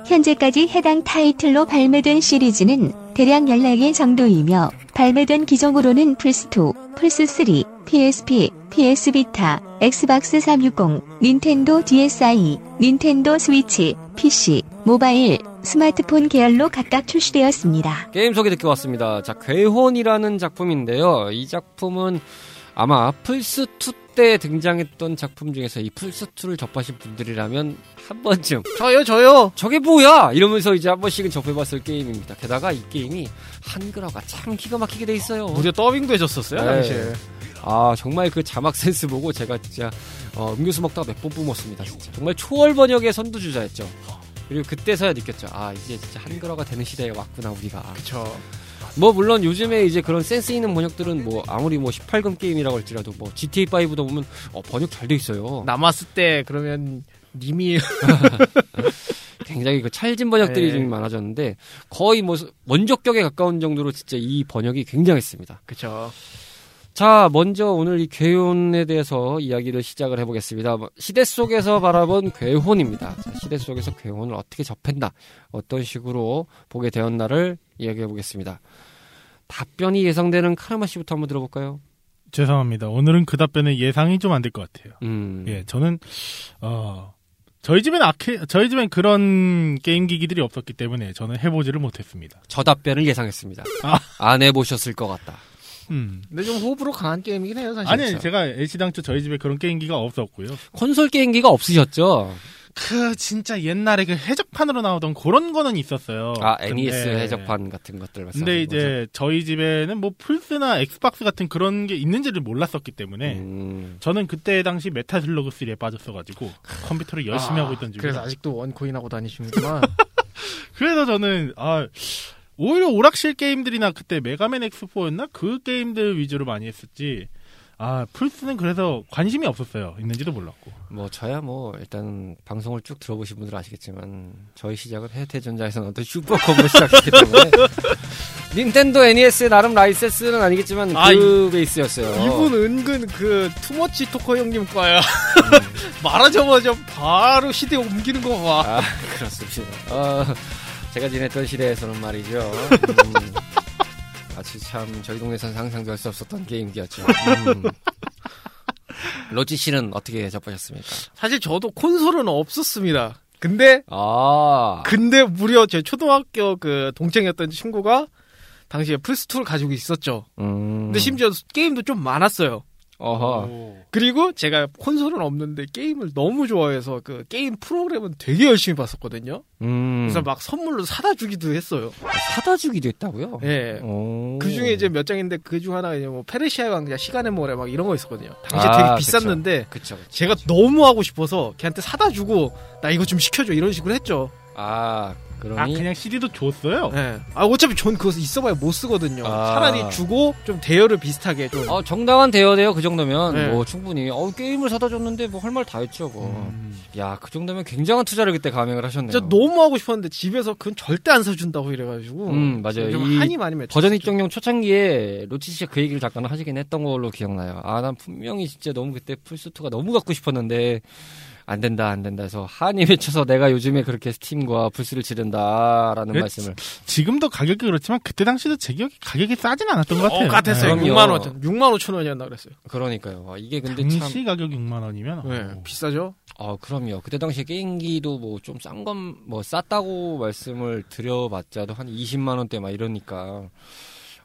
현재까지 해당 타이틀로 발매된 시리즈는 대략 14개 정도이며 발매된 기종으로는 플스2, 플스3, PSP, PS 비타, 엑스박스 360, 닌텐도 DSi, 닌텐도 스위치, PC, 모바일, 스마트폰 계열로 각각 출시되었습니다. 게임 소개 듣고 왔습니다. 자, 괴혼이라는 작품인데요. 이 작품은 아마 플스2 때 등장했던 작품 중에서 이 플스2를 접하신 분들이라면 한 번쯤 저요 저요. 저게 뭐야? 이러면서 이제 한 번씩은 접해봤을 게임입니다. 게다가 이 게임이 한글화가 참 기가 막히게 돼 있어요. 무려 더빙도 해줬었어요 네. 당시에. 아 정말 그 자막 센스 보고 제가 진짜 어, 음료수 먹다가 몇 번 뿜었습니다. 진짜 정말 초월 번역의 선두주자였죠. 그리고 그때서야 느꼈죠. 아 이제 진짜 한글화가 되는 시대에 왔구나 우리가. 그쵸. 뭐 물론 요즘에 이제 그런 센스 있는 번역들은 뭐 아무리 뭐 18금 게임이라고 할지라도 뭐 GTA 5도 보면 어, 번역 잘 돼 있어요. 남았을 때 그러면 님이 굉장히 그 찰진 번역들이 네. 좀 많아졌는데 거의 뭐 원조격에 가까운 정도로 진짜 이 번역이 굉장했습니다. 그쵸. 자, 먼저 오늘 이 괴혼에 대해서 이야기를 시작을 해보겠습니다. 시대 속에서 바라본 괴혼입니다. 자, 시대 속에서 괴혼을 어떻게 접했나, 어떤 식으로 보게 되었나를 이야기해 보겠습니다. 답변이 예상되는 카르마 씨부터 한번 들어볼까요? 죄송합니다. 오늘은 그 답변에 예상이 좀 안 될 것 같아요. 음, 예, 저는 어 저희 집엔 아케 저희 집엔 그런 게임 기기들이 없었기 때문에 저는 해보지를 못했습니다. 저 답변을 예상했습니다. 아. 안 해보셨을 것 같다. 음. 근데 좀 호불호 강한 게임이긴 해요 사실. 아니 제가 애시당초 저희 집에 그런 게임기가 없었고요. 콘솔 게임기가 없으셨죠? 그 진짜 옛날에 그 해적판으로 나오던 그런 거는 있었어요. 아, NES 근데- 해적판 같은 것들 말씀하시는 근데 이제 저희 집에는 뭐 플스나 엑스박스 같은 그런 게 있는지를 몰랐었기 때문에 거죠? 음, 저는 그때 당시 메탈 슬러그 3에 빠졌어가지고 컴퓨터를 열심히 아, 하고 있던 중이라 그래서 아직도 one coin 하고 다니시는구나. 그래서 저는 아 오히려 오락실 게임들이나 그때 메가맨 X4였나 그 게임들 위주로 많이 했었지. 아 플스는 그래서 관심이 없었어요. 있는지도 몰랐고. 뭐 저야 뭐 일단 방송을 쭉 들어보신 분들 아시겠지만 저희 시작은 해태전자에서는 어떤 슈퍼컴으로 시작했기 때문에 닌텐도 NES의 나름 라이센스는 아니겠지만 아, 그 베이스였어요. 이분 은근 그 투머치 토커 형님 과야. 말하자마자 바로 시대 옮기는 거 봐. 아 그렇습니다. 어, 제가 지냈던 시대에서는 말이죠. 음, 아주 참 저희 동네에서는 상상도 할 수 없었던 게임기였죠. 음. 로지 씨는 어떻게 접하셨습니까? 사실 저도 콘솔은 없었습니다. 근데 아, 근데 무려 제 초등학교 그 동창이었던 친구가 당시에 플스2를 가지고 있었죠. 음, 근데 심지어 게임도 좀 많았어요. 어허. 그리고 제가 콘솔은 없는데 게임을 너무 좋아해서 그 게임 프로그램은 되게 열심히 봤었거든요. 음, 그래서 막 선물로 사다 주기도 했어요. 사다 주기도 했다고요? 예. 오. 그 중에 이제 몇 장인데 그 중 하나가 이제 뭐 페르시아의 왕자 시간의 모래 막 이런 거 있었거든요. 당시에 아, 되게 비쌌는데 그쵸, 그쵸. 제가 너무 하고 싶어서 걔한테 사다 주고 나 이거 좀 시켜줘 이런 식으로 했죠. 아, 그러니 아 그냥 CD도 줬어요. 예. 아 어차피 전 그거 있어봐야 못 쓰거든요. 아. 차라리 주고 좀 대여를 비슷하게 좀. 어, 정당한 대여돼요 그 정도면 네. 뭐 충분히 어 게임을 사다 줬는데 뭐 할 말 다 했죠 뭐. 음. 야그 정도면 굉장한 투자를 그때 감행을 하셨네요. 진짜 너무 하고 싶었는데 집에서 그건 절대 안 사준다고 이래가지고. 음, 맞아요. 좀이 한이 많이 맺혔죠. 버전 입장용 초창기에 로치 씨가 그 얘기를 잠깐 하시긴 했던 걸로 기억나요. 아 난 분명히 진짜 너무 그때 플스2가 너무 갖고 싶었는데 안 된다 안 된다 해서 한이 맺혀서 내가 요즘에 그렇게 스팀과 플스를 지른다라는 그래, 말씀을 지금도 가격이 그렇지만 그때 당시도 제 기억에 가격이 싸진 않았던 것 같아요. 어, 같았어요. 네. 6만 원, 6만 5천 원이었나 그랬어요. 그러니까요. 아, 이게 근데 당시 참 가격 6만 원이면 네, 어. 비싸죠. 아, 그럼요. 그때 당시에 게임기도 뭐 좀 싼 건 뭐 쌌다고 말씀을 드려봤자도 한 20만 원대 막 이러니까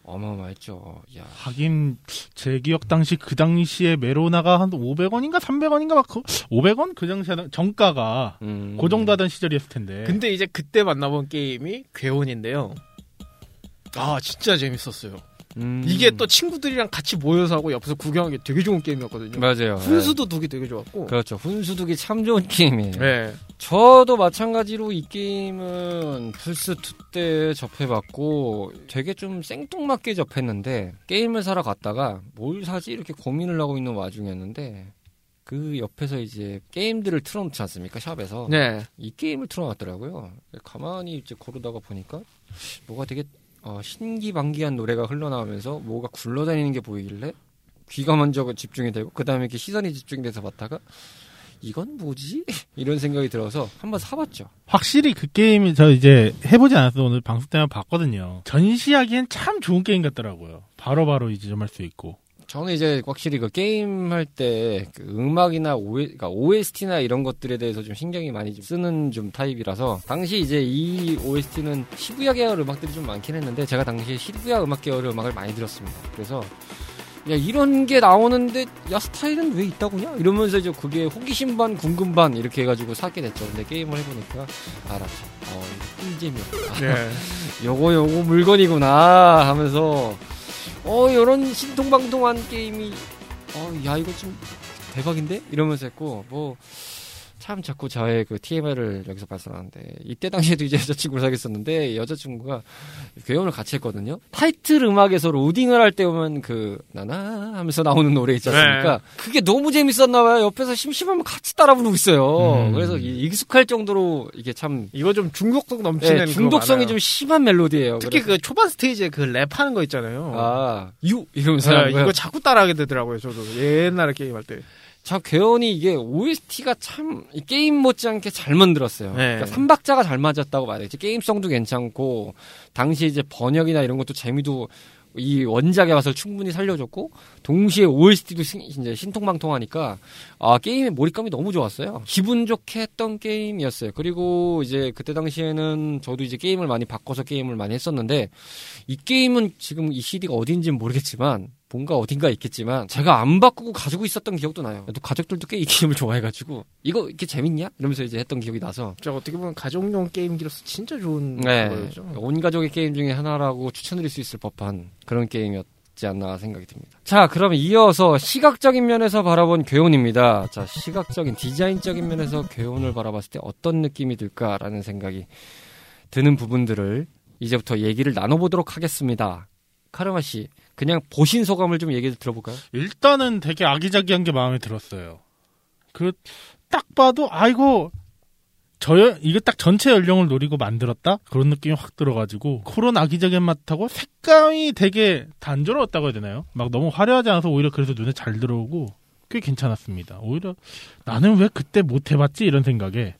어마어마했죠. 야. 하긴 제 기억 당시 그 당시에 메로나가 한 500원인가 300원인가 막 그, 500원 그 당시 정가가 음. 그 정도 하던 시절이었을 텐데. 근데 이제 그때 만나본 게임이 괴혼인데요. 아 진짜 재밌었어요. 음. 이게 또 친구들이랑 같이 모여서 하고 옆에서 구경하기 되게 좋은 게임이었거든요. 맞아요. 훈수도 두기 되게 좋았고. 네. 그렇죠. 훈수두기 참 좋은 게임이에요. 네. 저도 마찬가지로 이 게임은 플스2 때 접해봤고 되게 좀 생뚱맞게 접했는데 게임을 사러 갔다가 뭘 사지 이렇게 고민을 하고 있는 와중이었는데 그 옆에서 이제 게임들을 틀어놓지 않습니까 샵에서 네. 이 게임을 틀어놨더라고요 가만히 이제 고르다가 보니까 뭐가 되게 어, 신기방기한 노래가 흘러나오면서 뭐가 굴러다니는 게 보이길래 귀가 먼저 집중이 되고 그 다음에 이렇게 시선이 집중돼서 봤다가 이건 뭐지? 이런 생각이 들어서 한번 사봤죠. 확실히 그 게임이 저 이제 해보지 않았어 오늘 방송 때만 봤거든요. 전시하기엔 참 좋은 게임 같더라고요. 바로바로 이제 좀할수 있고. 저는 이제 확실히 그 게임 할때 그 음악이나 OS, 그러니까 OST나 이런 것들에 대해서 좀 신경이 많이 좀 쓰는 좀 타입이라서 당시 이제 이 OST는 시부야 계열 음악들이 좀 많긴 했는데 제가 당시에 시부야 음악 계열 음악을 많이 들었습니다. 그래서 야 이런 게 나오는데 야 스타일은 왜 있다고냐 이러면서 이제 그게 호기심 반 궁금 반 이렇게 해가지고 사게 됐죠. 근데 게임을 해보니까 알았죠. 어 꿀잼이었다. 네. 요거 요거 물건이구나 하면서 어 요런 신통방통한 게임이 어 야 이거 좀 대박인데? 이러면서 했고 뭐 참 자꾸 저의 그 TMI를 여기서 발산하는데 이때 당시에도 이제 여자친구를 사귀었었는데 여자친구가 교연을 같이 했거든요 타이틀 음악에서 로딩을 할 때 보면 그 나나 하면서 나오는 노래 있지 않습니까 그게 너무 재밌었나 봐요 옆에서 심심하면 같이 따라 부르고 있어요 음. 그래서 이- 익숙할 정도로 이게 참 이거 좀 중독성 넘치는 네, 중독성이. 좀 심한 멜로디예요 특히 그래서 그 초반 스테이지에 그 랩하는 거 있잖아요. 아, 유 이러면서 네. 이거 자꾸 따라하게 되더라고요. 저도 옛날에 게임할 때. 자, 괴원이 이게 OST가 참이 게임 못지않게 잘 만들었어요. 네. 그러니까 삼박자가 잘 맞았다고 말했지. 게임성도 괜찮고 당시 이제 번역이나 이런 것도 재미도 이 원작의 맛을 충분히 살려줬고 동시에 OST도 이제 신통방통하니까 아 게임의 몰입감이 너무 좋았어요. 기분 좋게 했던 게임이었어요. 그리고 이제 그때 당시에는 저도 이제 게임을 많이 바꿔서 게임을 많이 했었는데 이 게임은 지금 이 CD가 어딘지는 모르겠지만 뭔가 어딘가 있겠지만 제가 안 바꾸고 가지고 있었던 기억도 나요. 또 가족들도 꽤 이 게임을 좋아해가지고 이거 이렇게 재밌냐? 이러면서 이제 했던 기억이 나서 진짜 어떻게 보면 가족용 게임기로서 진짜 좋은 네. 거였죠. 온 가족의 게임 중에 하나라고 추천드릴 수 있을 법한 그런 게임이었지 않나 생각이 듭니다. 자, 그러면 이어서 시각적인 면에서 바라본 괴온입니다. 자, 시각적인 디자인적인 면에서 괴온을 바라봤을 때 어떤 느낌이 들까라는 생각이 드는 부분들을 이제부터 얘기를 나눠보도록 하겠습니다. 카르마 씨, 그냥 보신 소감을 좀 얘기 들어볼까요? 일단은 되게 아기자기한 게 마음에 들었어요. 그 딱 봐도 아이고 저 이게 딱 전체 연령을 노리고 만들었다 그런 느낌이 확 들어가지고 그런 아기자기한 맛하고 색감이 되게 단조로웠다고 해야 되나요? 막 너무 화려하지 않아서 오히려 그래서 눈에 잘 들어오고 꽤 괜찮았습니다. 오히려 나는 왜 그때 못 해봤지 이런 생각에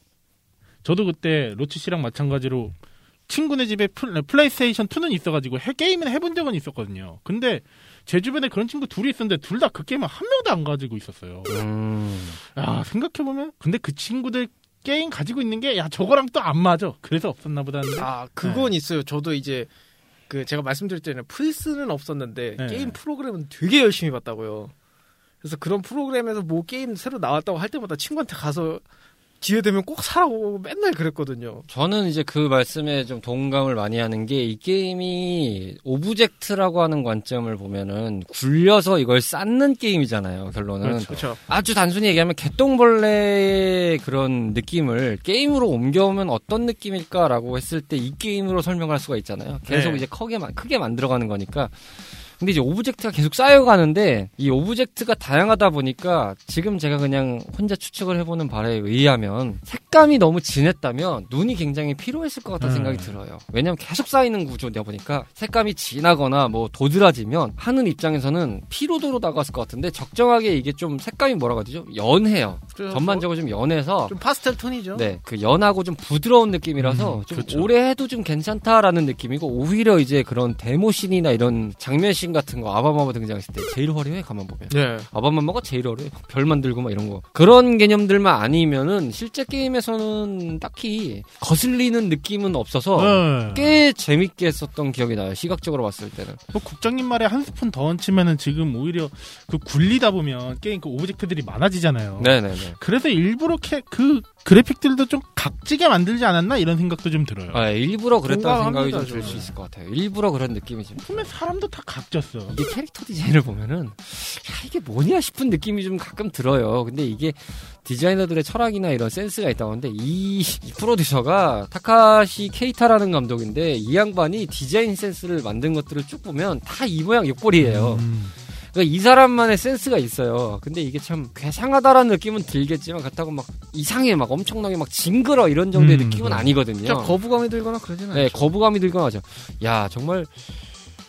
저도 그때 로치 씨랑 마찬가지로 친구네 집에 플, 플레이스테이션 2는 있어가지고 해, 게임은 해본 적은 있었거든요. 근데 제 주변에 그런 친구 둘이 있었는데 둘 다 그 게임을 한 명도 안 가지고 있었어요. 음, 야 생각해보면 근데 그 친구들 게임 가지고 있는 게 야 저거랑 또 안 맞아. 그래서 없었나 보다 하는데 아, 그건 있어요. 저도 이제 그 제가 말씀드렸잖아요. 플스는 없었는데 네. 게임 프로그램은 되게 열심히 봤다고요. 그래서 그런 프로그램에서 뭐 게임 새로 나왔다고 할 때마다 친구한테 가서 기회 되면 꼭 사라고 맨날 그랬거든요. 저는 이제 그 말씀에 좀 동감을 많이 하는 게 이 게임이 object라고 하는 관점을 보면은 굴려서 이걸 쌓는 게임이잖아요. 결론은 그렇죠. 아주 단순히 얘기하면 개똥벌레의 그런 느낌을 게임으로 옮겨오면 어떤 느낌일까라고 했을 때 이 게임으로 설명할 수가 있잖아요. 계속 네. 이제 크게 만- 크게 만들어가는 거니까. 근데 이제 object가 계속 쌓여가는데 이 object가 다양하다 보니까 지금 제가 그냥 혼자 추측을 해보는 바에 의하면 색감이 너무 진했다면 눈이 굉장히 피로했을 것 같다는 음. 생각이 들어요. 왜냐면 계속 쌓이는 구조다 보니까 색감이 진하거나 뭐 도드라지면 하는 입장에서는 피로도로 다가왔을 것 같은데 적정하게 이게 좀 색감이 뭐라고 되죠? 연해요. 전반적으로 좀 연해서 좀 파스텔 톤이죠. 네, 그 연하고 좀 부드러운 느낌이라서 음, 좀 그렇죠. 오래 해도 좀 괜찮다라는 느낌이고 오히려 이제 그런 데모신이나 이런 장면식 게임 같은 거 아바마마 등장했을 때 제일 화려해 가만 보면 네. 아바마마가 제일 화려해 막별 만들고 막 이런 거 그런 개념들만 아니면은 실제 게임에서는 딱히 거슬리는 느낌은 없어서 네. 꽤 재밌게 했었던 기억이 나요 시각적으로 봤을 때는 뭐 국장님 말에 한 스푼 더 얹히면은 지금 오히려 그 굴리다 보면 게임 그 object들이 많아지잖아요. 네네네 그래서 일부러 캐, 그 그래픽들도 좀 각지게 만들지 않았나 이런 생각도 좀 들어요. 아, 일부러 그랬다는 생각이 좀 들 수. 있을 것 같아요 일부러 그런 느낌이 좀 보면 사람도 다 각졌어. 이게 캐릭터 디자인을 보면은 야 이게 뭐냐 싶은 느낌이 좀 가끔 들어요. 근데 이게 디자이너들의 철학이나 이런 센스가 있다고 하는데 이, 이 프로듀서가 타카하시 케이타라는 감독인데 이 양반이 디자인 센스를 만든 것들을 쭉 보면 다 이 모양 요 꼴이에요. 음. 그러니까 이 사람만의 센스가 있어요. 근데 이게 참 괴상하다라는 느낌은 들겠지만 그렇다고 막 이상해 막 엄청나게 막 징그러 이런 정도의 음, 느낌은 네. 아니거든요. 진짜 거부감이 들거나 그러진 않죠. 네, 거부감이 들거나 하죠. 야, 정말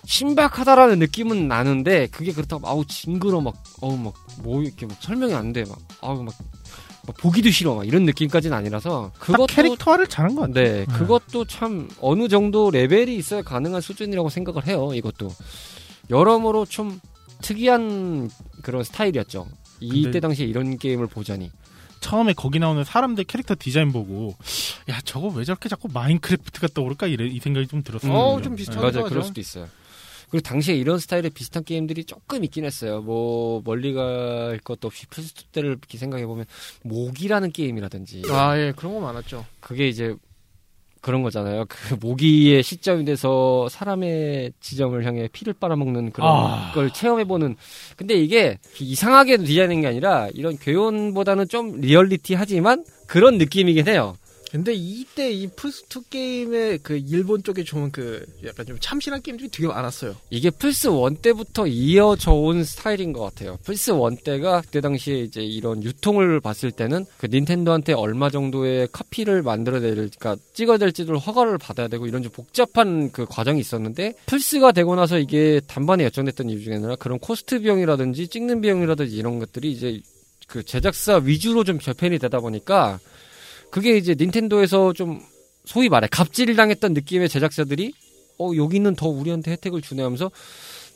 신박하다라는 느낌은 나는데 그게 그렇다고 아우 징그러 막 어우 막 뭐 이렇게 막 설명이 안 돼 막 아우 막, 막 보기도 싫어 막 이런 느낌까지는 아니라서 딱 그것도 캐릭터화를 잘한 것 같아. 네, 그것도 참 어느 정도 레벨이 있어야 가능한 수준이라고 생각을 해요. 이것도 여러모로 좀 특이한 그런 스타일이었죠. 이때 당시에 이런 게임을 보자니. 처음에 거기 나오는 사람들 캐릭터 디자인 보고 야 저거 왜 저렇게 자꾸 마인크래프트가 떠오를까 이래 이 생각이 좀 들었어요. 어, 좀 비슷하기도 맞아요. 하죠. 그럴 수도 있어요. 그리고 당시에 이런 스타일의 비슷한 게임들이 조금 있긴 했어요. 뭐 멀리 갈 것도 없이 플스2 때를 이렇게 생각해 보면 모기라는 게임이라든지 아, 예, 그런 거 많았죠. 그게 이제 그런 거잖아요. 그 모기의 시점이 돼서 사람의 지점을 향해 피를 빨아먹는 그런 아. 걸 체험해보는. 근데 이게 이상하게 디자인한 게 아니라 이런 괴혼보다는 좀 리얼리티하지만 그런 느낌이긴 해요. 근데 이때 이 플스2 게임의 그 일본 쪽에 좋은 그 약간 좀 참신한 게임들이 되게 많았어요. 이게 플스 1 때부터 이어져 온 스타일인 것 같아요. 플스 1 때가 그때 당시에 이제 이런 유통을 봤을 때는 그 닌텐도한테 얼마 정도의 카피를 만들어야 될까 찍어야 될지를 허가를 받아야 되고 이런 좀 복잡한 그 과정이 있었는데 플스가 되고 나서 이게 단번에 결정됐던 이유 중에 하나가 그런 코스트 비용이라든지 찍는 비용이라든지 이런 것들이 이제 그 제작사 위주로 좀 결편이 되다 보니까 그게 이제 닌텐도에서 좀 소위 말해 갑질을 당했던 느낌의 제작사들이 어 여기는 더 우리한테 혜택을 주네 하면서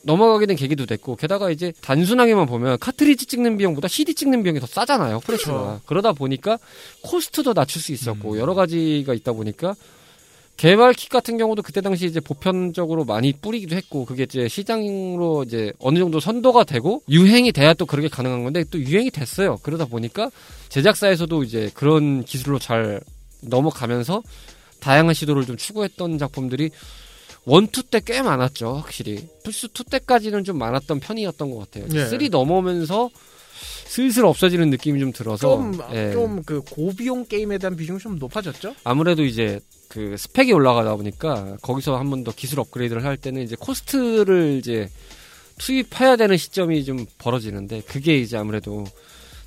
넘어가게 된 계기도 됐고 게다가 이제 단순하게만 보면 카트리지 찍는 비용보다 CD 찍는 비용이 더 싸잖아요 프레스가. 그러다 보니까 코스트도 낮출 수 있었고 여러 가지가 있다 보니까 개발 킷 같은 경우도 그때 당시 이제 보편적으로 많이 뿌리기도 했고 그게 이제 시장으로 이제 어느 정도 선도가 되고 유행이 돼야 또 그렇게 가능한 건데 또 유행이 됐어요 그러다 보니까 제작사에서도 이제 그런 기술로 잘 넘어가면서 다양한 시도를 좀 추구했던 작품들이 one two 때 꽤 많았죠, 확실히. 플스 2 때까지는 좀 많았던 편이었던 것 같아요. 예. 3 넘어오면서 슬슬 없어지는 느낌이 좀 들어서. 좀, 예. 좀그 고비용 게임에 대한 비중이 좀 높아졌죠? 아무래도 이제 그 스펙이 올라가다 보니까 거기서 한 번 더 기술 업그레이드를 할 때는 이제 코스트를 이제 투입해야 되는 시점이 좀 벌어지는데 그게 이제 아무래도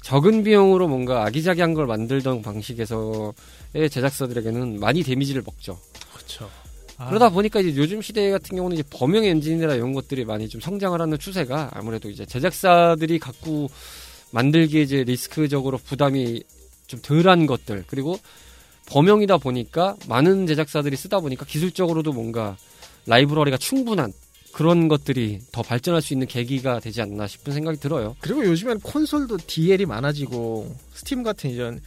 적은 비용으로 뭔가 아기자기한 걸 만들던 방식에서의 제작사들에게는 많이 데미지를 먹죠. 그렇죠. 그러다 보니까 이제 요즘 시대 같은 경우는 이제 범용 엔진이나 이런 것들이 많이 좀 성장을 하는 추세가 아무래도 이제 제작사들이 갖고 만들기에 이제 리스크적으로 부담이 좀 덜한 것들 그리고 범용이다 보니까 많은 제작사들이 쓰다 보니까 기술적으로도 뭔가 라이브러리가 충분한 그런 것들이 더 발전할 수 있는 계기가 되지 않나 싶은 생각이 들어요. 그리고 요즘엔 콘솔도 DL이 많아지고 스팀 같은 이런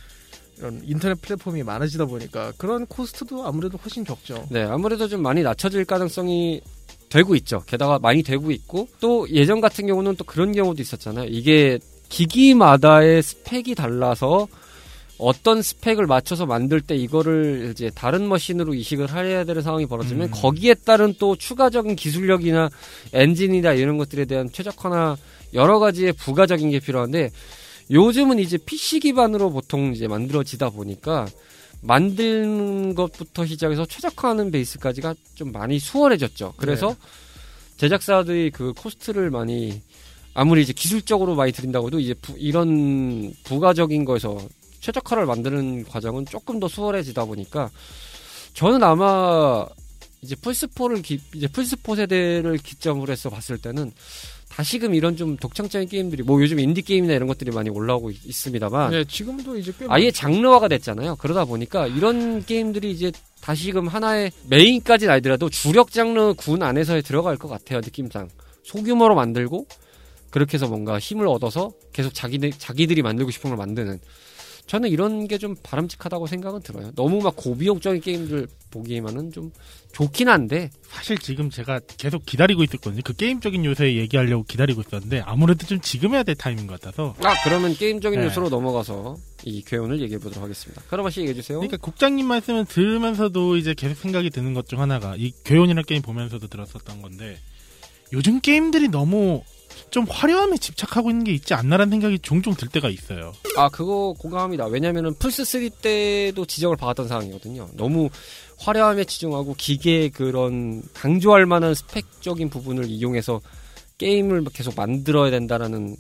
이런 인터넷 플랫폼이 많아지다 보니까 그런 코스트도 아무래도 훨씬 적죠. 네, 아무래도 좀 많이 낮춰질 가능성이 되고 있죠. 게다가 많이 되고 있고 또 예전 같은 경우는 또 그런 경우도 있었잖아요. 이게 기기마다의 스펙이 달라서 어떤 스펙을 맞춰서 만들 때 이거를 이제 다른 머신으로 이식을 해야 되는 상황이 벌어지면 음. 거기에 따른 또 추가적인 기술력이나 엔진이나 이런 것들에 대한 최적화나 여러 가지의 부가적인 게 필요한데 요즘은 이제 PC 기반으로 보통 이제 만들어지다 보니까 만드는 것부터 시작해서 최적화하는 베이스까지가 좀 많이 수월해졌죠. 그래서 제작사들이 그 코스트를 많이 아무리 이제 기술적으로 많이 들인다고 해도 이제 부- 이런 부가적인 거에서 최적화를 만드는 과정은 조금 더 수월해지다 보니까 저는 아마 이제 플스4를 기, 이제 플스4 세대를 기점으로 해서 봤을 때는 다시금 이런 좀 독창적인 게임들이 뭐 요즘 인디 게임이나 이런 것들이 많이 올라오고 있, 습니다만 네, 지금도 이제 꽤 아예 장르화가 됐잖아요. 그러다 보니까 이런 게임들이 이제 다시금 하나의 메인까지는 아니더라도 주력 장르 군 안에서 들어갈 것 같아요. 느낌상. 소규모로 만들고 그렇게 해서 뭔가 힘을 얻어서 계속 자기들 자기들이 만들고 싶은 걸 만드는 저는 이런 게 좀 바람직하다고 생각은 들어요. 너무 막 고비용적인 게임들 보기에만은 좀 좋긴 한데 사실 지금 제가 계속 기다리고 있었거든요. 그 게임적인 요소에 얘기하려고 기다리고 있었는데 아무래도 좀 지금 해야 될 타이밍 것 같아서. 아 그러면 게임적인 네. 요소로 넘어가서 이 교훈을 얘기해 보도록 하겠습니다. 카라마 씨 얘기해 주세요. 그러니까 국장님 말씀을 들으면서도 이제 계속 생각이 드는 것 중 하나가 이 교연이라는 게임 보면서도 들었었던 건데 요즘 게임들이 너무 좀 화려함에 집착하고 있는 게 있지 않나라는 생각이 종종 들 때가 있어요. 아 그거 공감합니다. 왜냐면은 플스 3 때도 지적을 받았던 상황이거든요. 너무 화려함에 치중하고 기계의 그런 강조할 만한 스펙적인 부분을 이용해서 게임을 계속 만들어야 된다라는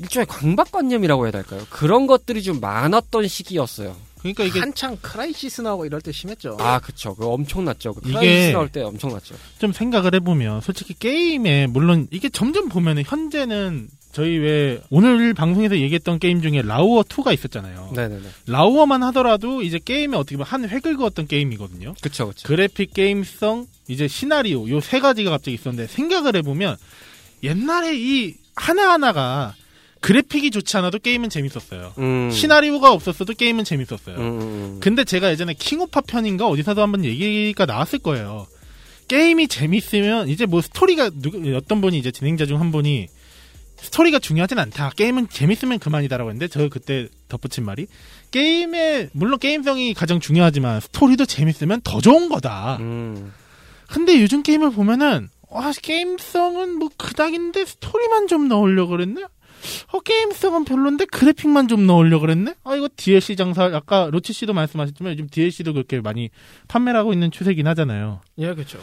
일종의 강박관념이라고 해야 될까요? 그런 것들이 좀 많았던 시기였어요. 그러니까 이게 한창 크라이시스 나오고 이럴 때 심했죠. 아 그쵸. 그거 엄청났죠. 그 이게- 크라이시스 나올 때 엄청났죠. 좀 생각을 해보면 솔직히 게임에 물론 이게 점점 보면은 현재는 저희 왜 오늘 방송에서 얘기했던 게임 중에 라우어 2가 있었잖아요. 네네네. 라우어만 하더라도 이제 게임에 어떻게 보면 한 획을 그었던 게임이거든요. 그쵸 그쵸. 그래픽 게임성 이제 시나리오 요 세 가지가 갑자기 있었는데 생각을 해보면 옛날에 이 하나하나가 그래픽이 좋지 않아도 게임은 재밌었어요. 음. 시나리오가 없었어도 게임은 재밌었어요. 음, 음, 음. 근데 제가 예전에 킹오파 편인가 어디서도 한번 얘기가 나왔을 거예요. 게임이 재밌으면 이제 뭐 스토리가 누구 어떤 분이 이제 진행자 중 한 분이 스토리가 중요하진 않다. 게임은 재밌으면 그만이다라고 했는데 저 그때 덧붙인 말이 게임의 물론 게임성이 가장 중요하지만 스토리도 재밌으면 더 좋은 거다. 음. 근데 요즘 게임을 보면은 와 게임성은 뭐 그닥인데 스토리만 좀 넣으려 고 그랬네. 어 게임성은 별론데 그래픽만 좀 넣으려 고 그랬네. 아 이거 DLC 장사 아까 로치 씨도 말씀하셨지만 요즘 DLC도 그렇게 많이 판매를 하고 있는 추세긴 하잖아요. 예, 그렇죠.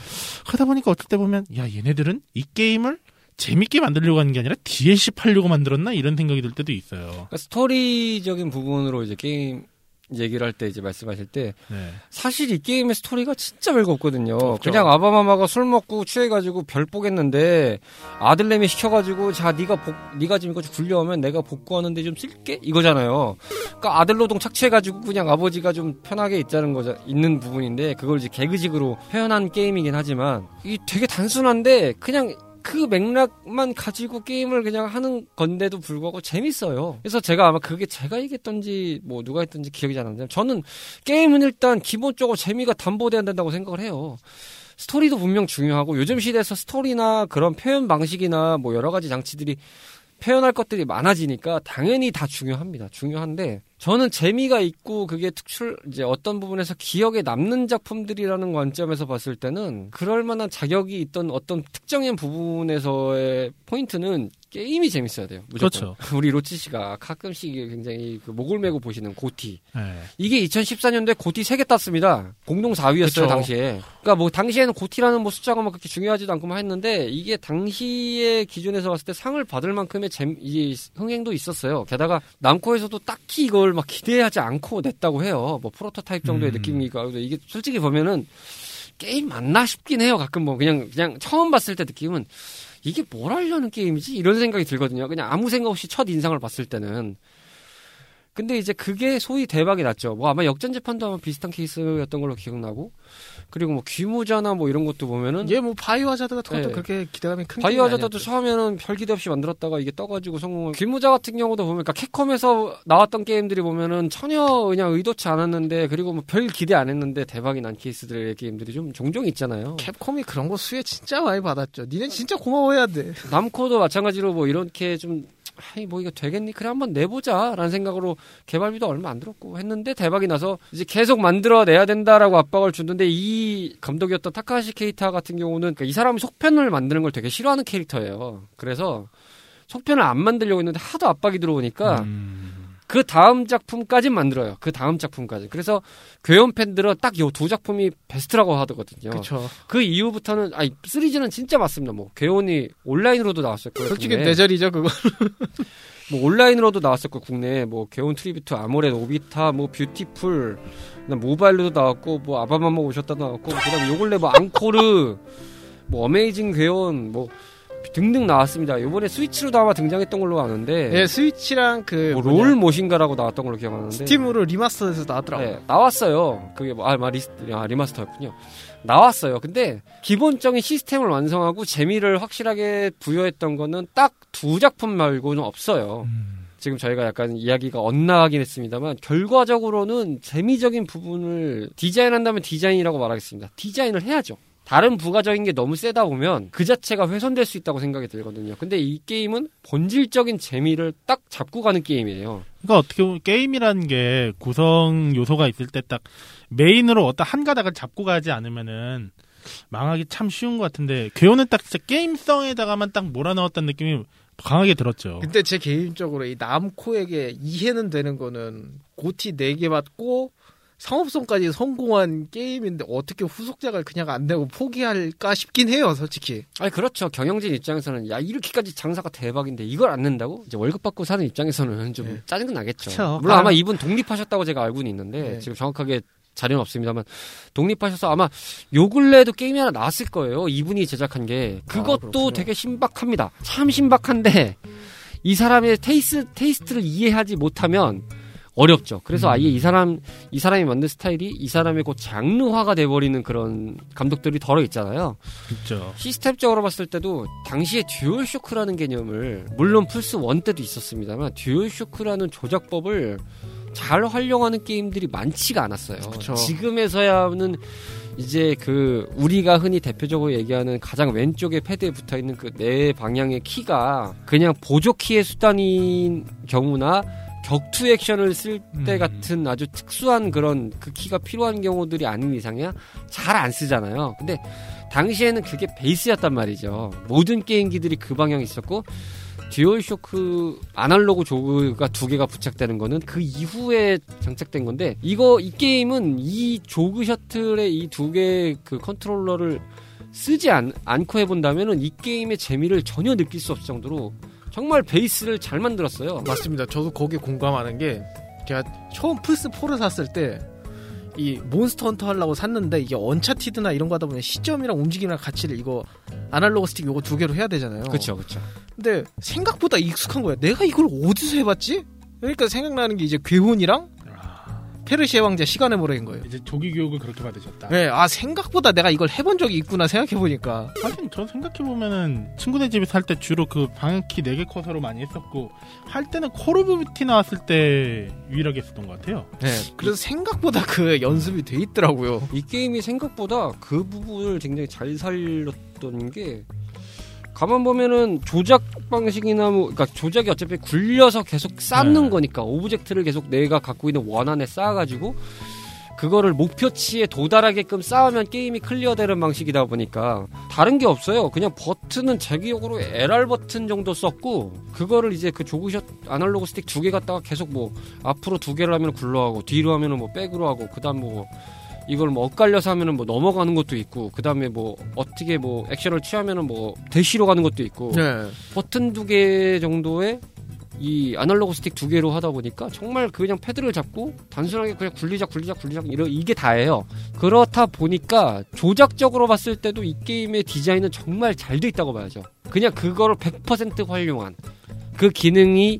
하다 보니까 어떨 때 보면 야 얘네들은 이 게임을 재밌게 만들려고 하는 게 아니라 DLC 팔려고 만들었나 이런 생각이 들 때도 있어요. 그러니까 스토리적인 부분으로 이제 게임 얘기를 할 때 이제 말씀하실 때 네. 사실 이 게임의 스토리가 진짜 별거 없거든요. 그냥 아바마마가 술 먹고 취해가지고 별 보겠는데 아들내미 시켜가지고 자 네가 복 네가 지금 이거 좀 굴려오면 내가 복구하는데 좀 쓸게 이거잖아요. 그러니까 아들 노동 착취해가지고 그냥 아버지가 좀 편하게 있자는 거자 있는 부분인데 그걸 이제 개그식으로 표현한 게임이긴 하지만 이 되게 단순한데 그냥 그 맥락만 가지고 게임을 그냥 하는 건데도 불구하고 재밌어요. 그래서 제가 아마 그게 제가 얘기했던지 뭐 누가 했던지 기억이 잘 안 나는데 저는 게임은 일단 기본적으로 재미가 담보돼야 된다고 생각을 해요. 스토리도 분명 중요하고 요즘 시대에서 스토리나 그런 표현 방식이나 뭐 여러 가지 장치들이 표현할 것들이 많아지니까 당연히 다 중요합니다. 중요한데 저는 재미가 있고 그게 특출 이제 어떤 부분에서 기억에 남는 작품들이라는 관점에서 봤을 때는 그럴 만한 자격이 있던 어떤 특정인 부분에서의 포인트는 게임이 재밌어야 돼요. 무조건. 그렇죠. 우리 로치 씨가 가끔씩 굉장히 그 목을 메고 보시는 고티. 네. 이게 2014년도에 고티 3개 땄습니다. 공동 4위였어요, 그쵸. 당시에. 그러니까 뭐 당시에는 고티라는 뭐 숫자가 뭐 그렇게 중요하지도 않고 했는데 이게 당시의 기준에서 봤을 때 상을 받을 만큼의 잼, 이 흥행도 있었어요. 게다가 남코에서도 딱히 이걸 막 기대하지 않고 냈다고 해요. 뭐 프로토타입 정도의 음. 느낌이니까. 이게 솔직히 보면은 게임 맞나 싶긴 해요. 가끔 뭐 그냥 그냥 처음 봤을 때 느낌은 이게 뭘 하려는 게임이지? 이런 생각이 들거든요. 그냥 아무 생각 없이 첫 인상을 봤을 때는. 근데 이제 그게 소위 대박이 났죠. 뭐 아마 역전 재판도 아마 비슷한 케이스였던 걸로 기억나고. 그리고 뭐 귀무자나 뭐 이런 것도 보면은 얘 뭐 바이오 하자드 같은 것도 네. 그렇게 기대감이 큰 바이오 하자드도 게임이 처음에는 별 기대 없이 만들었다가 이게 떠가지고 성공을. 귀무자 같은 경우도 보면, 그러니까 캡콤에서 나왔던 게임들이 보면은 전혀 그냥 의도치 않았는데, 그리고 뭐 별 기대 안 했는데 대박이 난 케이스들의 게임들이 좀 종종 있잖아요. 캡콤이 그런 거 수혜 진짜 많이 받았죠. 니네 진짜 고마워해야 돼. 남코도 마찬가지로 뭐 이렇게 좀, 아이, 뭐 이거 되겠니? 그래, 한번 내보자. 라는 생각으로 개발비도 얼마 안 들었고 했는데 대박이 나서 이제 계속 만들어내야 된다라고 압박을 줬는데 이 감독이었던 타카하시 케이타 같은 경우는 그러니까 이 사람이 속편을 만드는 걸 되게 싫어하는 캐릭터예요. 그래서 속편을 안 만들려고 했는데 하도 압박이 들어오니까 음. 그 다음 작품까지 만들어요. 그 다음 작품까지. 그래서 괴혼 팬들은 딱 요 두 작품이 베스트라고 하거든요. 그쵸. 그 이후부터는 아니 시리즈는 진짜 맞습니다. 뭐 괴혼이 온라인으로도 나왔었고요. 솔직히 국내에. 뇌절이죠, 그거. 뭐 온라인으로도 나왔었고 국내에 뭐 괴혼 트리뷰트 아모레 오비타 뭐 뷰티풀 모바일로도 나왔고 뭐 아바마마 오셨다 나왔고 그다음에 요 근래 뭐 앙코르 뭐 어메이징 괴혼 뭐 등등 나왔습니다. 요번에 스위치로도 아마 등장했던 걸로 아는데 예, 스위치랑 그 뭐 롤 모신가라고 나왔던 걸로 기억하는데 스팀으로 리마스터돼서 나왔더라고. 네, 나왔어요. 그게 뭐, 아, 마, 리스, 아, 리마스터였군요. 나왔어요. 근데 기본적인 시스템을 완성하고 재미를 확실하게 부여했던 거는 딱 두 작품 말고는 없어요. 음. 지금 저희가 약간 이야기가 엇나가긴 했습니다만 결과적으로는 재미적인 부분을 디자인한다면 디자인이라고 말하겠습니다. 디자인을 해야죠. 다른 부가적인 게 너무 세다 보면 그 자체가 훼손될 수 있다고 생각이 들거든요. 근데 이 게임은 본질적인 재미를 딱 잡고 가는 게임이에요. 그러니까 어떻게 보면 게임이라는 게 구성 요소가 있을 때 딱 메인으로 어떤 한 가닥을 잡고 가지 않으면은 망하기 참 쉬운 것 같은데 괴호는 딱 진짜 게임성에다가만 딱 몰아넣었다는 느낌이 강하게 들었죠. 근데 제 개인적으로 이 남코에게 이해는 되는 거는 고티 4개 받고 상업성까지 성공한 게임인데 어떻게 후속작을 그냥 안 내고 포기할까 싶긴 해요, 솔직히. 아니 그렇죠. 경영진 입장에서는 야 이렇게까지 장사가 대박인데 이걸 안 낸다고? 이제 월급 받고 사는 입장에서는 좀 네. 짜증 나겠죠. 그쵸. 물론 아마 아. 이분 독립하셨다고 제가 알고는 있는데 네. 지금 정확하게 자료는 없습니다만 독립하셔서 아마 요 근래에도 게임이 하나 나왔을 거예요. 이분이 제작한 게 그것도 그렇구나. 되게 신박합니다. 참 신박한데 이 사람의 테이스 테이스트를 이해하지 못하면 어렵죠. 그래서 아예 이 사람 이 사람이 만든 스타일이 이 사람의 곧 장르화가 돼버리는 그런 감독들이 더러 있잖아요. 그렇죠. 시스템적으로 봤을 때도 당시에 듀얼 쇼크라는 개념을 물론 플스 1 때도 있었습니다만 듀얼 쇼크라는 조작법을 잘 활용하는 게임들이 많지가 않았어요. 그쵸. 지금에서야는 이제 그 우리가 흔히 대표적으로 얘기하는 가장 왼쪽에 패드에 붙어 있는 그 네 방향의 키가 그냥 보조 키의 수단인 경우나 격투 액션을 쓸때 음. 같은 아주 특수한 그런 그 키가 필요한 경우들이 아닌 이상이야 잘 안 쓰잖아요. 근데 당시에는 그게 베이스였단 말이죠. 모든 게임기들이 그 방향이 있었고 듀얼쇼크 아날로그 jog가 두 개가 부착되는 거는 그 이후에 장착된 건데 이거 이 게임은 이 jog shuttle의 이 두 개의 그 컨트롤러를 쓰지 않, 않고 해본다면은 이 게임의 재미를 전혀 느낄 수 없을 정도로 정말 베이스를 잘 만들었어요. 맞습니다. 저도 거기에 공감하는 게 제가 처음 플스 4를 샀을 때 이 몬스터 헌터 하려고 샀는데 이게 언차티드나 이런 거 하다 보면 시점이랑 움직임이랑 같이를 이거 아날로그 스틱 요거 두 개로 해야 되잖아요. 그렇죠, 그렇죠. 근데 생각보다 익숙한 거야. 내가 이걸 어디서 해 봤지? 그러니까 생각나는 게 이제 괴혼이랑 페르시아 왕자 시간의 모래인 거예요. 이제 조기 교육을 그렇게 받으셨다. 네, 아 생각보다 내가 이걸 해본 적이 있구나 생각해 보니까. 하긴 저 생각해 보면은 친구네 집에 살 때 주로 그 방향키 4개 커서로 많이 했었고 할 때는 콜 오브 듀티 나왔을 때 유일하게 했었던 것 같아요. 네, 그래서 생각보다 그 연습이 돼 있더라고요. 이 게임이 생각보다 그 부분을 굉장히 잘 살렸던 게 가만 보면은 조작 방식이나 뭐 그러니까 조작이 어차피 굴려서 계속 쌓는 네. 거니까 object를 계속 내가 갖고 있는 원안에 쌓아가지고 그거를 목표치에 도달하게끔 쌓으면 게임이 클리어되는 방식이다 보니까 다른 게 없어요. 그냥 버튼은 제 기억으로 LR 버튼 정도 썼고 그거를 이제 그 jog shuttle 아날로그 스틱 두 개 갖다가 계속 뭐 앞으로 두 개를 하면 굴러가고 뒤로 하면은 뭐 back으로 하고 그다음 뭐 이걸 뭐 엇갈려서 하면은 뭐 넘어가는 것도 있고 그다음에 뭐 어떻게 뭐 액션을 취하면은 뭐 대시로 가는 것도 있고 네. 버튼 두 개 정도의 이 아날로그 스틱 두 개로 하다 보니까 정말 그냥 패드를 잡고 단순하게 그냥 굴리자 굴리자 굴리자 이러 이게 다예요. 그렇다 보니까 조작적으로 봤을 때도 이 게임의 디자인은 정말 잘 돼 있다고 봐야죠. 그냥 그거를 100% 활용한 그 기능이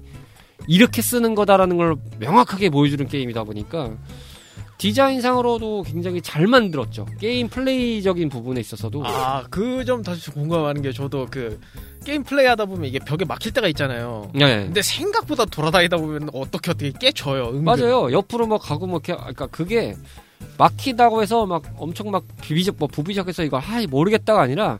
이렇게 쓰는 거다라는 걸 명확하게 보여주는 게임이다 보니까 디자인상으로도 굉장히 잘 만들었죠. 게임 플레이적인 부분에 있어서도 아, 그 점 다시 공감하는 게 저도 그 게임 플레이 하다 보면 이게 벽에 막힐 때가 있잖아요. 네. 근데 생각보다 돌아다니다 보면 어떻게 어떻게 깨져요. 은근. 맞아요. 옆으로 막 가고 뭐 이렇게 그러니까 그게 막히다고 해서 막 엄청 막 비비적 뭐 부비적해서 이거 아 모르겠다가 아니라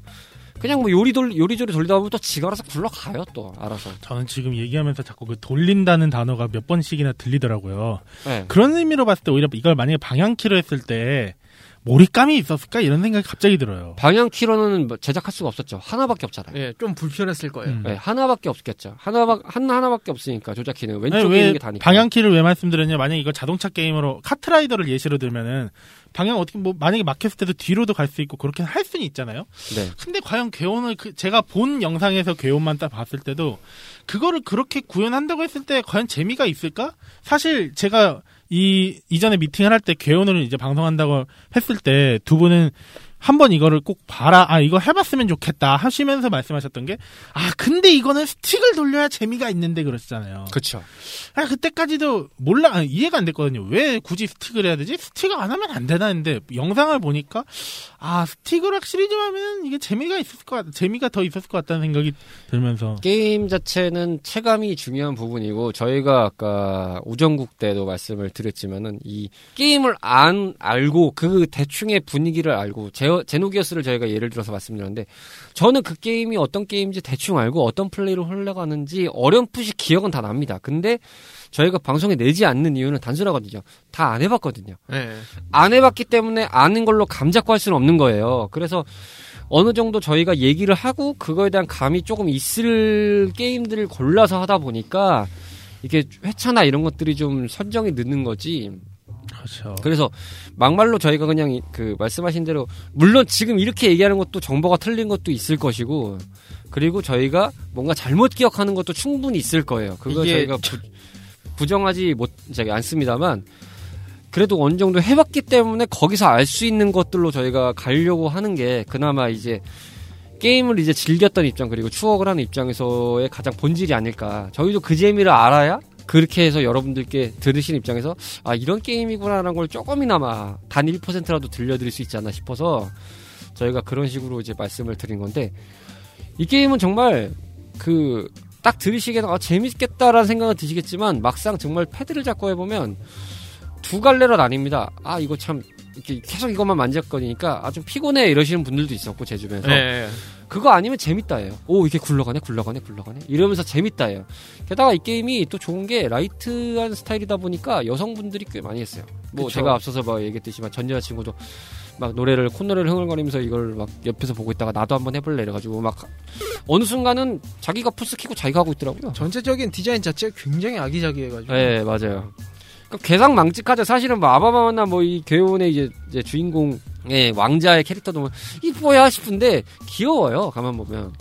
그냥 뭐 요리 돌 요리조리 돌리다 보면 또 지가 알아서 굴러가요 또 알아서. 저는 지금 얘기하면서 자꾸 그 돌린다는 단어가 몇 번씩이나 들리더라고요. 네. 그런 의미로 봤을 때 오히려 이걸 만약에 방향키로 했을 때 몰입감이 있었을까 이런 생각이 갑자기 들어요. 방향 키로는 뭐 제작할 수가 없었죠. 하나밖에 없잖아요. 예, 좀 불편했을 거예요. 음. 네, 하나밖에 없겠죠. 하나 한 하나밖에 없으니까 조작 키는 아니, 왼쪽에 왜 있는 게 다니까. 방향 키를 왜 말씀드렸냐? 만약에 이거 자동차 게임으로 카트라이더를 예시로 들면은 방향 어떻게 뭐 만약에 막혔을 때도 뒤로도 갈 수 있고 그렇게 할 수는 있잖아요. 네. 근데 과연 괴온을 그 제가 본 영상에서 괴온만 딱 봤을 때도 그거를 그렇게 구현한다고 했을 때 과연 재미가 있을까? 사실 제가 이 이전에 미팅을 할 때 괴온을 이제 방송한다고 했을 때 두 분은 한번 이거를 꼭 봐라, 아, 이거 해봤으면 좋겠다 하시면서 말씀하셨던 게, 아, 근데 이거는 스틱을 돌려야 재미가 있는데 그러시잖아요. 그쵸. 아, 그때까지도 몰라, 아, 이해가 안 됐거든요. 왜 굳이 스틱을 해야 되지? 스틱을 안 하면 안 되나 했는데, 영상을 보니까, 아, 스틱을 확실히 좀 하면 이게 재미가 있었을 것 같, 재미가 더 있었을 것 같다는 생각이 들면서. 게임 자체는 체감이 중요한 부분이고 저희가 아까 우정국 때도 말씀을 드렸지만은 이 게임을 안 알고 그 대충의 분위기를 알고 제, 제노기어스를 저희가 예를 들어서 말씀드렸는데 저는 그 게임이 어떤 게임인지 대충 알고 어떤 플레이를 흘러가는지 어렴풋이 기억은 다 납니다. 근데 저희가 방송에 내지 않는 이유는 단순하거든요. 다 안 해봤거든요. 네. 안 해봤기 때문에 아는 걸로 감 잡고 할 수는 없는 거예요. 그래서 어느 정도 저희가 얘기를 하고 그거에 대한 감이 조금 있을 게임들을 골라서 하다 보니까 이게 회차나 이런 것들이 좀 선정이 늦는 거지. 그렇죠. 그래서 막말로 저희가 그냥 이- 그 말씀하신 대로 물론 지금 이렇게 얘기하는 것도 정보가 틀린 것도 있을 것이고 그리고 저희가 뭔가 잘못 기억하는 것도 충분히 있을 거예요. 그거 저희가 부, 부정하지 못 저기 않습니다만 그래도 어느 정도 해봤기 때문에 거기서 알 수 있는 것들로 저희가 가려고 하는 게 그나마 이제 게임을 이제 즐겼던 입장 그리고 추억을 하는 입장에서의 가장 본질이 아닐까. 저희도 그 재미를 알아야 그렇게 해서 여러분들께 들으신 입장에서 아 이런 게임이구나라는 걸 조금이나마 단 1%라도 들려드릴 수 있지 않나 싶어서 저희가 그런 식으로 이제 말씀을 드린 건데 이 게임은 정말 그 딱 들으시기에는 아 재밌겠다라는 생각은 드시겠지만 막상 정말 패드를 잡고 해보면 두 갈래로 나뉩니다. 아 이거 참 이렇게 계속 이것만 만졌거니까 아 좀 피곤해 이러시는 분들도 있었고 제 주변에서 네. 그거 아니면 재밌다예요. 오 이게 굴러가네 굴러가네 굴러가네 이러면서 재밌다예요. 게다가 이 게임이 또 좋은 게 light한 스타일이다 보니까 여성분들이 꽤 많이 했어요. 뭐 그쵸. 제가 앞서서 막 얘기했듯이만 전 여자친구도 막 노래를 콧노래를 흥얼거리면서 이걸 막 옆에서 보고 있다가 나도 한번 해볼래 이래가지고 막 어느 순간은 자기가 플스 키고 자기가 하고 있더라고요. 전체적인 디자인 자체가 굉장히 아기자기해가지고. 네 맞아요. 그러니까 괴상 망측하죠. 사실은 뭐 아바마나 뭐 이 괴혼의 이제, 이제 주인공 의 왕자의 캐릭터도 뭐, 이 뭐야 싶은데 귀여워요. 가만 보면.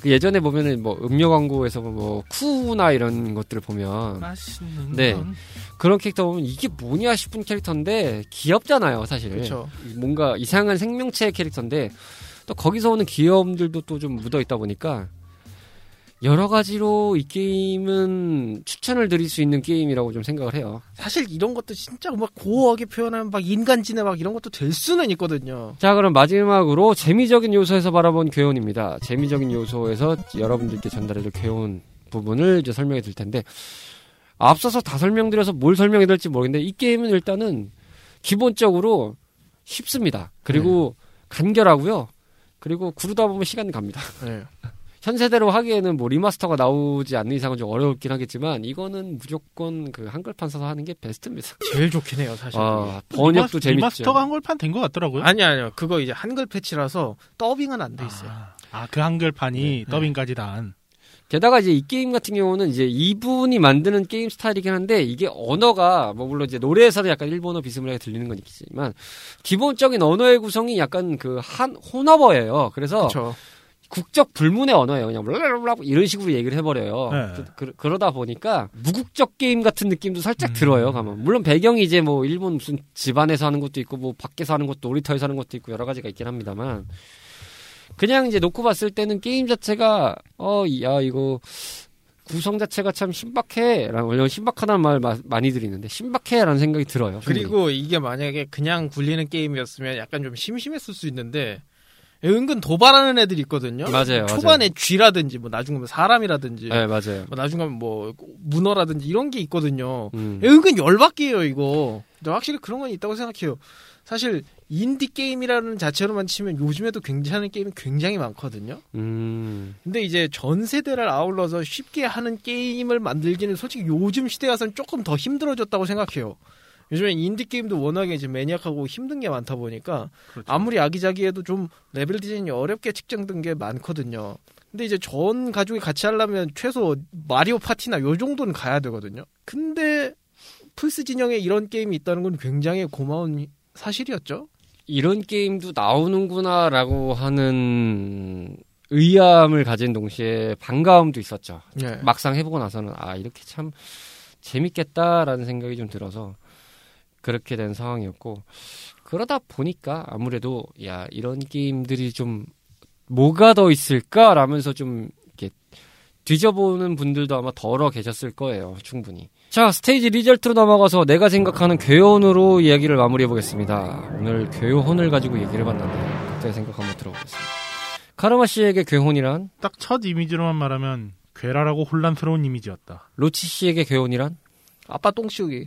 그 예전에 보면은 뭐 음료 광고에서 뭐 쿠나 이런 것들을 보면 맛있는 네. 건. 그런 캐릭터 보면 이게 뭐냐 싶은 캐릭터인데 귀엽잖아요, 사실. 그렇죠. 뭔가 이상한 생명체 캐릭터인데 또 거기서 오는 귀여움들도 또 좀 묻어 있다 보니까 여러 가지로 이 게임은 추천을 드릴 수 있는 게임이라고 좀 생각을 해요. 사실 이런 것도 진짜 막 고어하게 표현하면 막 인간지네 막 이런 것도 될 수는 있거든요. 자, 그럼 마지막으로 재미적인 요소에서 바라본 괴혼입니다. 재미적인 요소에서 여러분들께 전달해줄 괴혼 부분을 이제 설명해 드릴 텐데, 앞서서 다 설명드려서 뭘 설명해야 될지 모르겠는데, 이 게임은 일단은 기본적으로 쉽습니다. 그리고 간결하고요. 그리고 구르다 보면 시간 갑니다. 네. 현 세대로 하기에는 뭐 리마스터가 나오지 않는 이상은 좀 어렵긴 하겠지만, 이거는 무조건 그 한글판 써서 하는 게 베스트입니다. 제일 좋긴 해요, 사실. 아, 번역도 리마스- 재밌죠. 리마스터가 한글판 된 것 같더라고요. 아니 아니요. 그거 이제 한글 패치라서 더빙은 안 돼 있어요. 아, 그 한글판이 네. 더빙까지 다 한. 게다가 이제 이 게임 같은 경우는 이제 이분이 만드는 게임 스타일이긴 한데 이게 언어가 뭐 물론 이제 노래에서도 약간 일본어 비스무리하게 들리는 건 있지만 기본적인 언어의 구성이 약간 그 한 혼합어예요. 그래서 그렇죠. 국적 불문의 언어예요. 그냥 blah blah 이런 식으로 얘기를 해버려요. 네. 그, 그, 러다 보니까 무국적 게임 같은 느낌도 살짝 음. 들어요. 가면 물론 배경이 이제 뭐 일본 무슨 집안에서 하는 것도 있고 뭐 밖에서 하는 것도 놀이터에서 하는 것도 있고 여러 가지가 있긴 합니다만 그냥 이제 놓고 봤을 때는 게임 자체가 어 야 이거 구성 자체가 참 신박해라는 원래 신박하다는 말 마- 많이 드리는데 신박해라는 생각이 들어요. 충분히. 그리고 이게 만약에 그냥 굴리는 게임이었으면 약간 좀 심심했을 수 있는데 은근 도발하는 애들이 있거든요. 맞아요, 초반에 쥐라든지 뭐 나중에 뭐 사람이라든지 네 맞아요. 뭐 나중에 뭐 문어라든지 이런 게 있거든요. 음. 은근 열받게요 이거. 근데 확실히 그런 건 있다고 생각해요. 사실 인디 게임이라는 자체로만 치면 요즘에도 괜찮은 게임이 굉장히 많거든요. 음. 근데 이제 전 세대를 아울러서 쉽게 하는 게임을 만들기는 솔직히 요즘 시대 와서는 조금 더 힘들어졌다고 생각해요. 요즘엔 인디 게임도 워낙에 이제 maniac하고 힘든 게 많다 보니까 그렇죠. 아무리 아기자기해도 좀 레벨 디자인이 어렵게 측정된 게 많거든요. 근데 이제 전 가족이 같이 하려면 최소 마리오 파티나 요 정도는 가야 되거든요. 근데 플스 진영에 이런 게임이 있다는 건 굉장히 고마운 사실이었죠. 이런 게임도 나오는구나라고 하는 의아함을 가진 동시에 반가움도 있었죠. 네. 막상 해보고 나서는 아 이렇게 참 재밌겠다라는 생각이 좀 들어서 그렇게 된 상황이었고 그러다 보니까 아무래도 야 이런 게임들이 좀 뭐가 더 있을까라면서 좀 이렇게 뒤져보는 분들도 아마 더러 계셨을 거예요 충분히. 자 stage result로 넘어가서 내가 생각하는 괴혼으로 이야기를 마무리해 보겠습니다. 오늘 괴혼을 가지고 얘기를 해봤는데 그때 생각 한번 들어보겠습니다. 카르마 씨에게 괴혼이란? 딱 첫 이미지로만 말하면 괴랄하고 혼란스러운 이미지였다. 로치 씨에게 괴혼이란? 아빠 똥 치우기.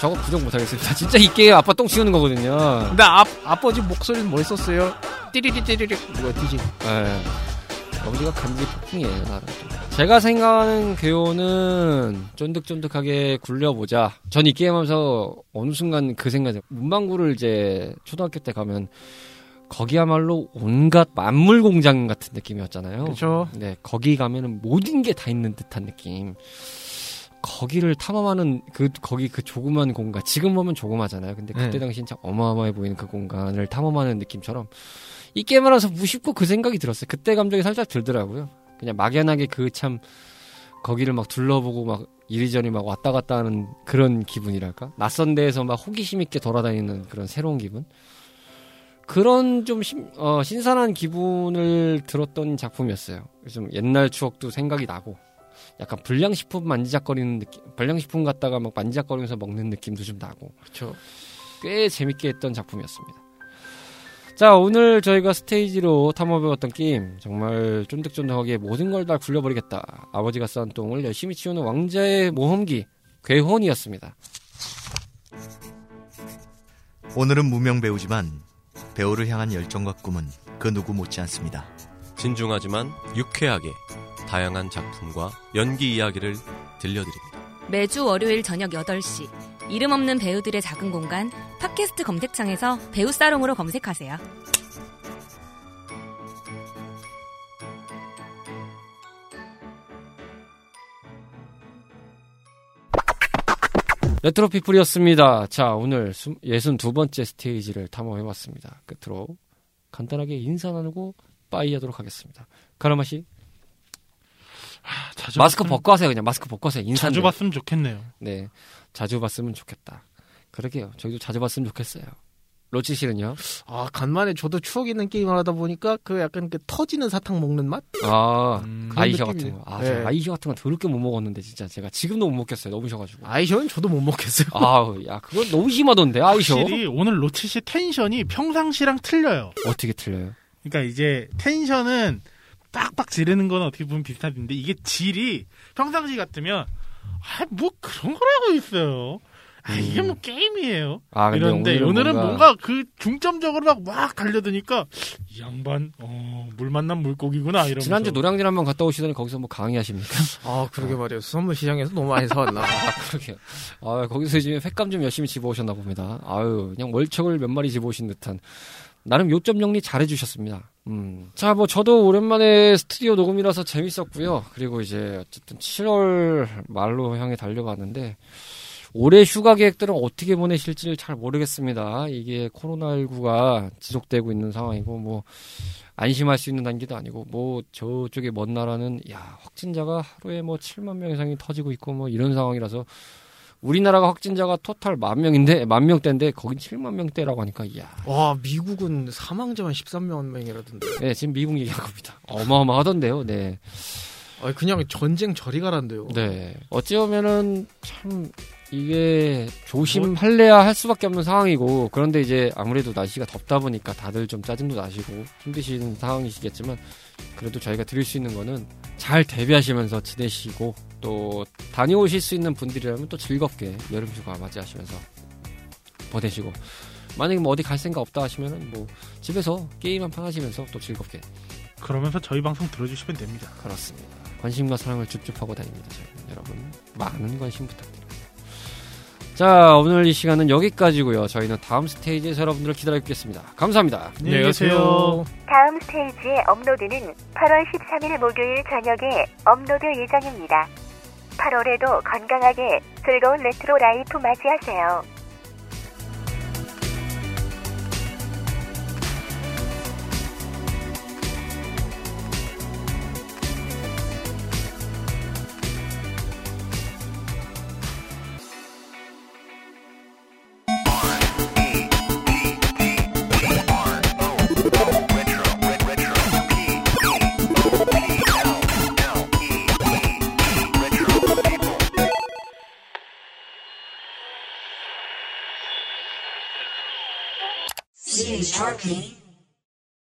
저거 부정 못하겠습니다 진짜 이 게임 아빠 똥 치우는 거거든요 근데 아, 아버지 목소리는 멋있었어요. 띠리리 띠리리. 이거 뒤지. 예. 아버지가 간지 폭풍이에요, 나름. 제가 생각하는 괴호는 쫀득쫀득하게 굴려보자. 전 이 게임하면서 어느 순간 그 생각이 문방구를 이제 초등학교 때 가면 거기야말로 온갖 만물 공장 같은 느낌이었잖아요. 그렇죠. 네, 거기 가면은 모든 게 다 있는 듯한 느낌. 거기를 탐험하는 그 거기 그 조그만 공간 지금 보면 조그마잖아요. 근데 그때 네. 당시 진짜 어마어마해 보이는 그 공간을 탐험하는 느낌처럼 이 게임을 하면서 무심코 그 생각이 들었어요. 그때 감정이 살짝 들더라고요. 그냥 막연하게 그 참 거기를 막 둘러보고 막 이리저리 막 왔다 갔다 하는 그런 기분이랄까? 낯선 데에서 막 호기심 있게 돌아다니는 그런 새로운 기분? 그런 좀 신, 어, 신선한 기분을 들었던 작품이었어요. 그래서 좀 옛날 추억도 생각이 나고, 약간 불량식품 만지작거리는 느낌, 불량식품 갖다가 막 만지작거리면서 먹는 느낌도 좀 나고, 그렇죠. 꽤 재밌게 했던 작품이었습니다. 자, 오늘 저희가 스테이지로 탐험해봤던 게임, 정말 쫀득쫀득하게 모든 걸 다 굴려버리겠다. 아버지가 쌓은 똥을 열심히 치우는 왕자의 모험기, 괴혼이었습니다. 오늘은 무명 배우지만 배우를 향한 열정과 꿈은 그 누구 못지 않습니다. 진중하지만 유쾌하게 다양한 작품과 연기 이야기를 들려드립니다. 매주 월요일 저녁 8시 이름 없는 배우들의 작은 공간 팟캐스트 검색창에서 배우 살롱으로 검색하세요. 레트로 피플이었습니다. 자, 오늘 62번째 스테이지를 탐험해봤습니다. 끝으로 간단하게 인사 나누고 bye 하도록 하겠습니다. 가라마 씨, 아, 자주 마스크 봤으면- 벗고 하세요. 그냥 마스크 벗고 하세요. 인사. 자주 봤으면 좋겠네요. 네. 자주 봤으면 좋겠다. 그러게요. 저희도 자주 봤으면 좋겠어요. 로치 씨는요? 아 간만에 저도 추억 있는 게임을 하다 보니까 그 약간 그 터지는 사탕 먹는 맛? 아, 음, 아이셔 같은. 거. 아, 네. 저 아이셔 같은 거 더럽게 못 먹었는데, 진짜. 제가 지금도 못 먹겠어요. 너무 셔가지고. 아이셔는 저도 못 먹겠어요. 아우, 야, 그건 너무 심하던데, 아이셔. 확실히 오늘 로치 씨 텐션이 평상시랑 틀려요. 어떻게 틀려요? 그러니까 이제 텐션은 빡빡 지르는 건 어떻게 보면 비슷한데 이게 질이 평상시 같으면 아 뭐 그런 걸 하고 있어요. 아 이게 뭐 게임이에요. 아, 이런데 오늘은 오늘은 뭔가- 뭔가, 그 중점적으로 막 막 달려드니까 이 양반 어 물 만난 물고기구나 이러면서 지난주 노량진 한번 갔다 오시더니 거기서 뭐 강의하십니까? 아 그러게 말이에요. 수산물 시장에서 너무 많이 사왔나. 아, 그러게요. 아, 거기서 지금 횟감 좀 열심히 집어오셨나 봅니다. 아유, 그냥 월척을 몇 마리 집어오신 듯한. 나름 요점 정리 잘 해주셨습니다. 음. 자, 뭐, 저도 오랜만에 스튜디오 녹음이라서 재밌었고요. 그리고 이제, 어쨌든 7월 말로 향해 달려가는데, 올해 휴가 계획들은 어떻게 보내실지 잘 모르겠습니다. 이게 코로나19가 지속되고 있는 상황이고, 뭐, 안심할 수 있는 단계도 아니고, 뭐, 저쪽에 먼 나라는, 야, 확진자가 하루에 뭐 7만 명 이상이 터지고 있고, 뭐, 이런 상황이라서, 우리나라가 확진자가 토탈 만 명인데, 만 명대인데, 거긴 7만 명대라고 하니까, 이야. 와 미국은 사망자만 13만 명이라던데. 네, 지금 미국 얘기한 겁니다. 어마어마하던데요, 네. 아 그냥 전쟁 저리 가란데요. 네. 어찌 보면은, 참, 이게 조심할래야 할 수밖에 없는 상황이고, 그런데 이제 아무래도 날씨가 덥다 보니까 다들 좀 짜증도 나시고 힘드신 상황이시겠지만, 그래도 저희가 드릴 수 있는 거는 잘 대비하시면서 지내시고, 또 다녀오실 수 있는 분들이라면 또 즐겁게 여름 휴가 맞이하시면서 보내시고, 만약에 뭐 어디 갈 생각 없다 하시면은 뭐 집에서 게임 한 판 하시면서 또 즐겁게 그러면서 저희 방송 들어주시면 됩니다. 그렇습니다. 관심과 사랑을 줍줍하고 다닙니다. 저희는. 여러분 많은 관심 부탁드립니다. 자 오늘 이 시간은 여기까지고요. 저희는 다음 스테이지에서 여러분들을 기다리겠습니다. 감사합니다. 안녕히 계세요. 다음 스테이지의 업로드는 8월 13일 목요일 저녁에 업로드 예정입니다. 8월에도 건강하게 즐거운 레트로 라이프 맞이하세요. Sharpie.